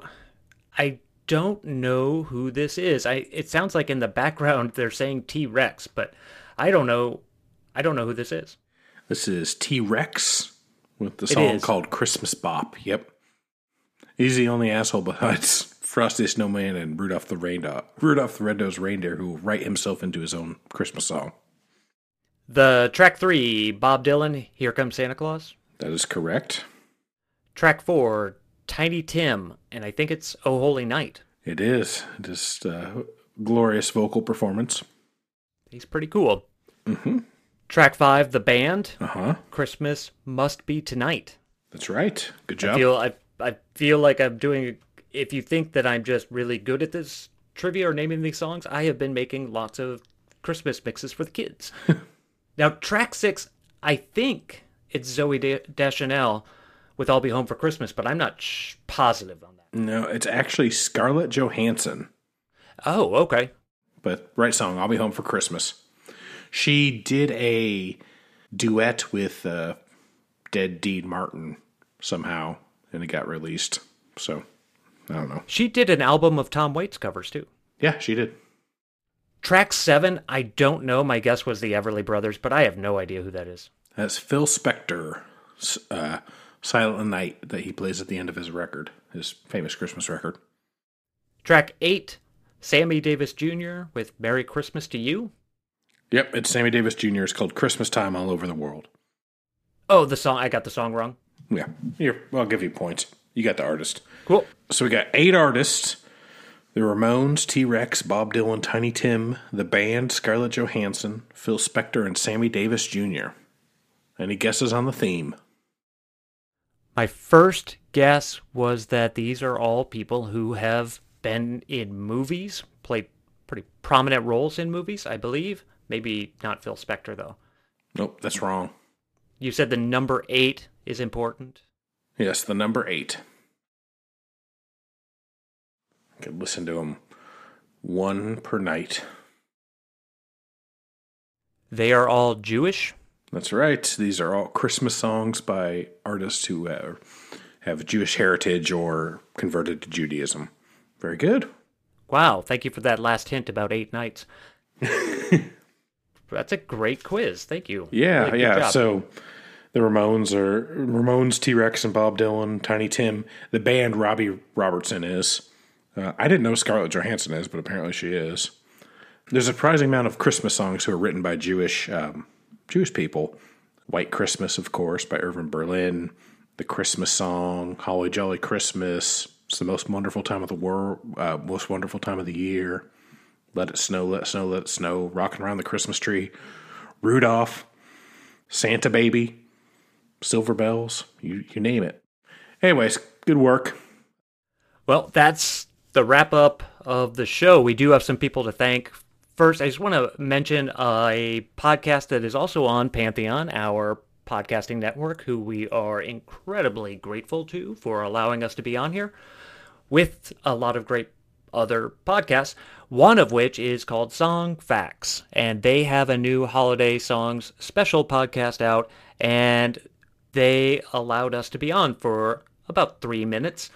I don't know who this is. I it sounds like in the background [laughs] they're saying T Rex, but I don't know. I don't know who this is. This is T Rex with the song called Christmas Bop. Yep. He's the only asshole [laughs] besides Frosty Snowman and Rudolph the Reindeer, Rudolph the Red-Nosed Reindeer, who will write himself into his own Christmas song. The track three, Bob Dylan, Here Comes Santa Claus. That is correct. Track four, Tiny Tim, and I think it's Oh Holy Night. It is just uh, glorious vocal performance. He's pretty cool. Mm-hmm. Track five, the band. Uh huh. Christmas must be tonight. That's right. Good I job. feel I I feel like I'm doing. If you think that I'm just really good at this trivia or naming these songs, I have been making lots of Christmas mixes for the kids. [laughs] now, track six, I think it's Zoe De- Deschanel with "I'll Be Home for Christmas," but I'm not sh- positive on that. No, it's actually Scarlett Johansson. Oh, okay. But right song, I'll be home for Christmas. She did a duet with uh, Dead Dean Martin somehow, and it got released. So I don't know. She did an album of Tom Waits covers too. Yeah, she did. Track seven, I don't know. My guess was the Everly Brothers, but I have no idea who that is. That's Phil Spector, uh, Silent Night, that he plays at the end of his record, his famous Christmas record. Track eight, Sammy Davis Jr. with Merry Christmas to You. Yep, it's Sammy Davis Jr. It's called Christmas Time All Over the World. Oh, the song, I got the song wrong. Yeah, here, I'll give you points. You got the artist. Cool. So we got eight artists the Ramones, T Rex, Bob Dylan, Tiny Tim, the band, Scarlett Johansson, Phil Spector, and Sammy Davis Jr. Any guesses on the theme? My first guess was that these are all people who have been in movies, played pretty prominent roles in movies, I believe. Maybe not Phil Spector, though. Nope, that's wrong. You said the number eight is important. Yes, the number eight. I could listen to them one per night. They are all Jewish. That's right. These are all Christmas songs by artists who uh, have Jewish heritage or converted to Judaism. Very good. Wow, thank you for that last hint about eight nights. [laughs] That's a great quiz. Thank you. Yeah, Really yeah. job. So the Ramones are Ramones, T Rex, and Bob Dylan, Tiny Tim. The band Robbie Robertson is. Uh, I didn't know Scarlett Johansson is, but apparently she is. There's a surprising amount of Christmas songs who are written by Jewish um, Jewish people. White Christmas, of course, by Irving Berlin. The Christmas song, Holly Jolly Christmas. It's the most wonderful time of the world, uh, most wonderful time of the year. Let it snow, let it snow, let it snow. Rocking around the Christmas tree. Rudolph, Santa Baby, Silver Bells, you, you name it. Anyways, good work. Well, that's the wrap up of the show. We do have some people to thank. First, I just want to mention a podcast that is also on Pantheon, our podcasting network, who we are incredibly grateful to for allowing us to be on here with a lot of great other podcasts, one of which is called Song Facts. And they have a new holiday songs special podcast out, and they allowed us to be on for about three minutes.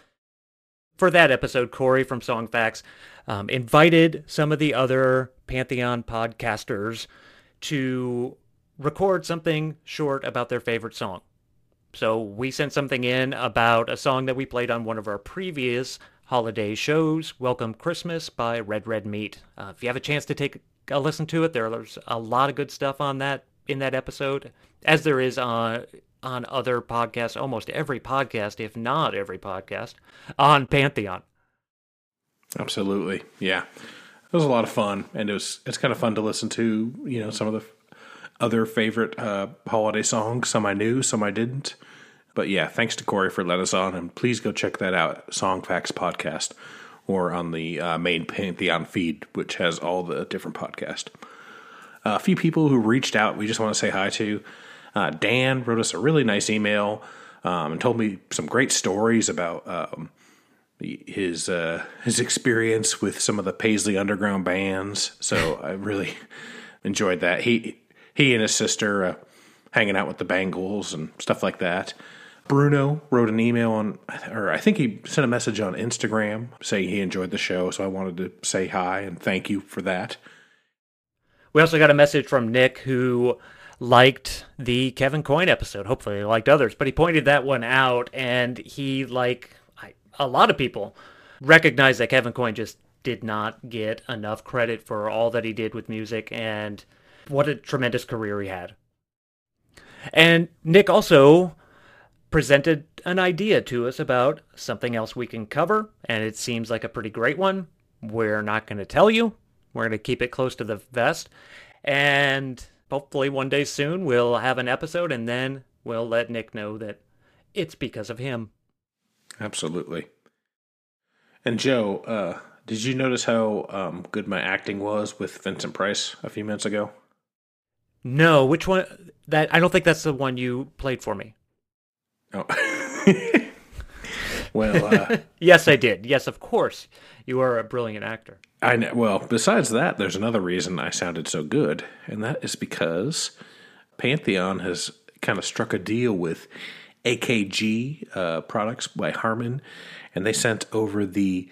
For that episode, Corey from Song Facts um, invited some of the other Pantheon podcasters to record something short about their favorite song. So we sent something in about a song that we played on one of our previous holiday shows, Welcome Christmas by Red Red Meat. Uh, if you have a chance to take a listen to it, there's a lot of good stuff on that in that episode, as there is on on other podcasts, almost every podcast, if not every podcast, on Pantheon. Absolutely. Yeah. It was a lot of fun and it was it's kind of fun to listen to, you know, some of the other favorite uh, holiday songs, some I knew, some I didn't. But yeah, thanks to Corey for letting us on and please go check that out, Song Facts podcast or on the uh, main Pantheon feed which has all the different podcasts. a few people who reached out, we just want to say hi to. Uh, Dan wrote us a really nice email um, and told me some great stories about um, his uh, his experience with some of the Paisley Underground bands. So I really [laughs] enjoyed that. He he and his sister uh, hanging out with the Bangles and stuff like that. Bruno wrote an email on, or I think he sent a message on Instagram saying he enjoyed the show. So I wanted to say hi and thank you for that. We also got a message from Nick who liked the Kevin Coyne episode. Hopefully, he liked others, but he pointed that one out, and he, like a lot of people, recognize that Kevin Coyne just did not get enough credit for all that he did with music and what a tremendous career he had. And Nick also presented an idea to us about something else we can cover, and it seems like a pretty great one. We're not going to tell you. We're going to keep it close to the vest. And hopefully one day soon we'll have an episode and then we'll let Nick know that it's because of him. Absolutely. And Joe, uh, did you notice how um, good my acting was with Vincent Price a few minutes ago? No, which one? That I don't think that's the one you played for me. Oh. [laughs] well, uh, [laughs] yes, I did. Yes, of course. You are a brilliant actor. I know. Well, besides that, there's another reason I sounded so good, and that is because Pantheon has kind of struck a deal with AKG uh, products by Harman, and they sent over the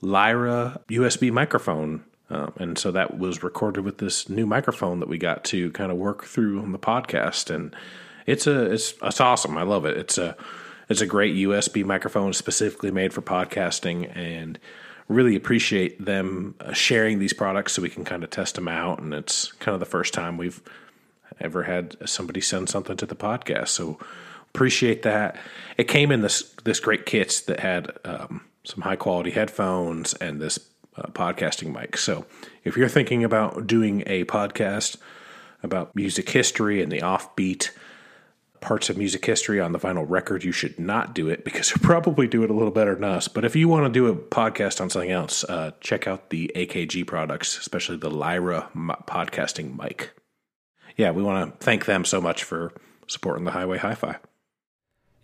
Lyra USB microphone. Um, and so that was recorded with this new microphone that we got to kind of work through on the podcast, and it's a it's it's awesome. I love it. It's a it's a great USB microphone specifically made for podcasting, and really appreciate them uh, sharing these products so we can kind of test them out. And it's kind of the first time we've ever had somebody send something to the podcast, so appreciate that. It came in this this great kit that had um, some high quality headphones and this uh, podcasting mic. So if you're thinking about doing a podcast about music history and the offbeat parts of music history on the vinyl record, you should not do it because [laughs] you'll probably do it a little better than us. But if you want to do a podcast on something else, uh, check out the AKG products, especially the Lyra podcasting mic. Yeah, we want to thank them so much for supporting the Highway Hi Fi.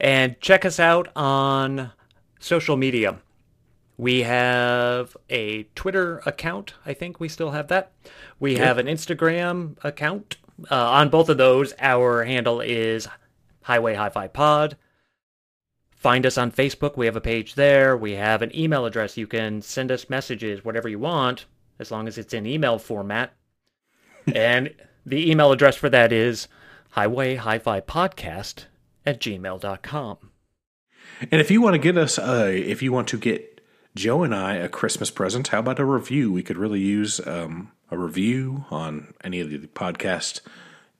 And check us out on social media. We have a Twitter account. I think we still have that. We Yeah. have an Instagram account. Uh, on both of those, our handle is Highway Hi-Fi Pod. Find us on Facebook. We have a page there. We have an email address. You can send us messages, whatever you want, as long as it's in email format. [laughs] and the email address for that is Highway Hi-Fi Podcast at gmail.com. And if you want to get us, uh, if you want to get Joe and I a Christmas present, how about a review? We could really use um, a review on any of the podcast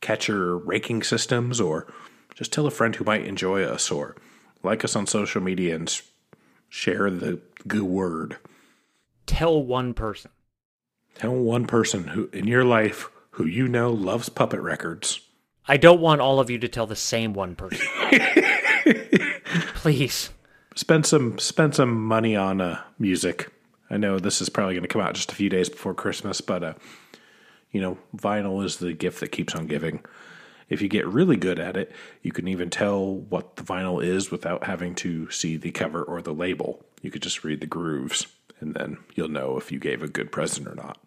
catcher raking systems, or just tell a friend who might enjoy us, or like us on social media and share the good word. Tell one person. Tell one person who in your life who you know loves puppet records. I don't want all of you to tell the same one person. [laughs] Please. Spend some spend some money on uh, music. I know this is probably going to come out just a few days before Christmas, but uh, you know, vinyl is the gift that keeps on giving. If you get really good at it, you can even tell what the vinyl is without having to see the cover or the label. You could just read the grooves, and then you'll know if you gave a good present or not.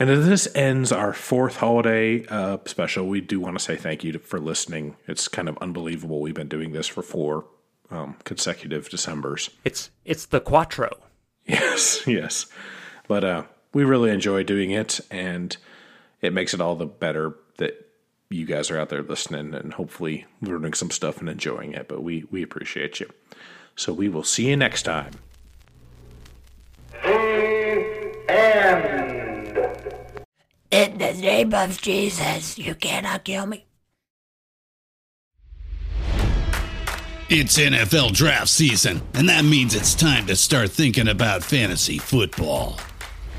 And as this ends our fourth holiday uh, special, we do want to say thank you to, for listening. It's kind of unbelievable. We've been doing this for four um, consecutive Decembers. It's it's the Quattro. Yes, [laughs] yes. But uh, we really enjoy doing it, and it makes it all the better that you guys are out there listening and hopefully learning some stuff and enjoying it. But we, we appreciate you. So we will see you next time. In the name of Jesus, you cannot kill me. It's NFL draft season, and that means it's time to start thinking about fantasy football.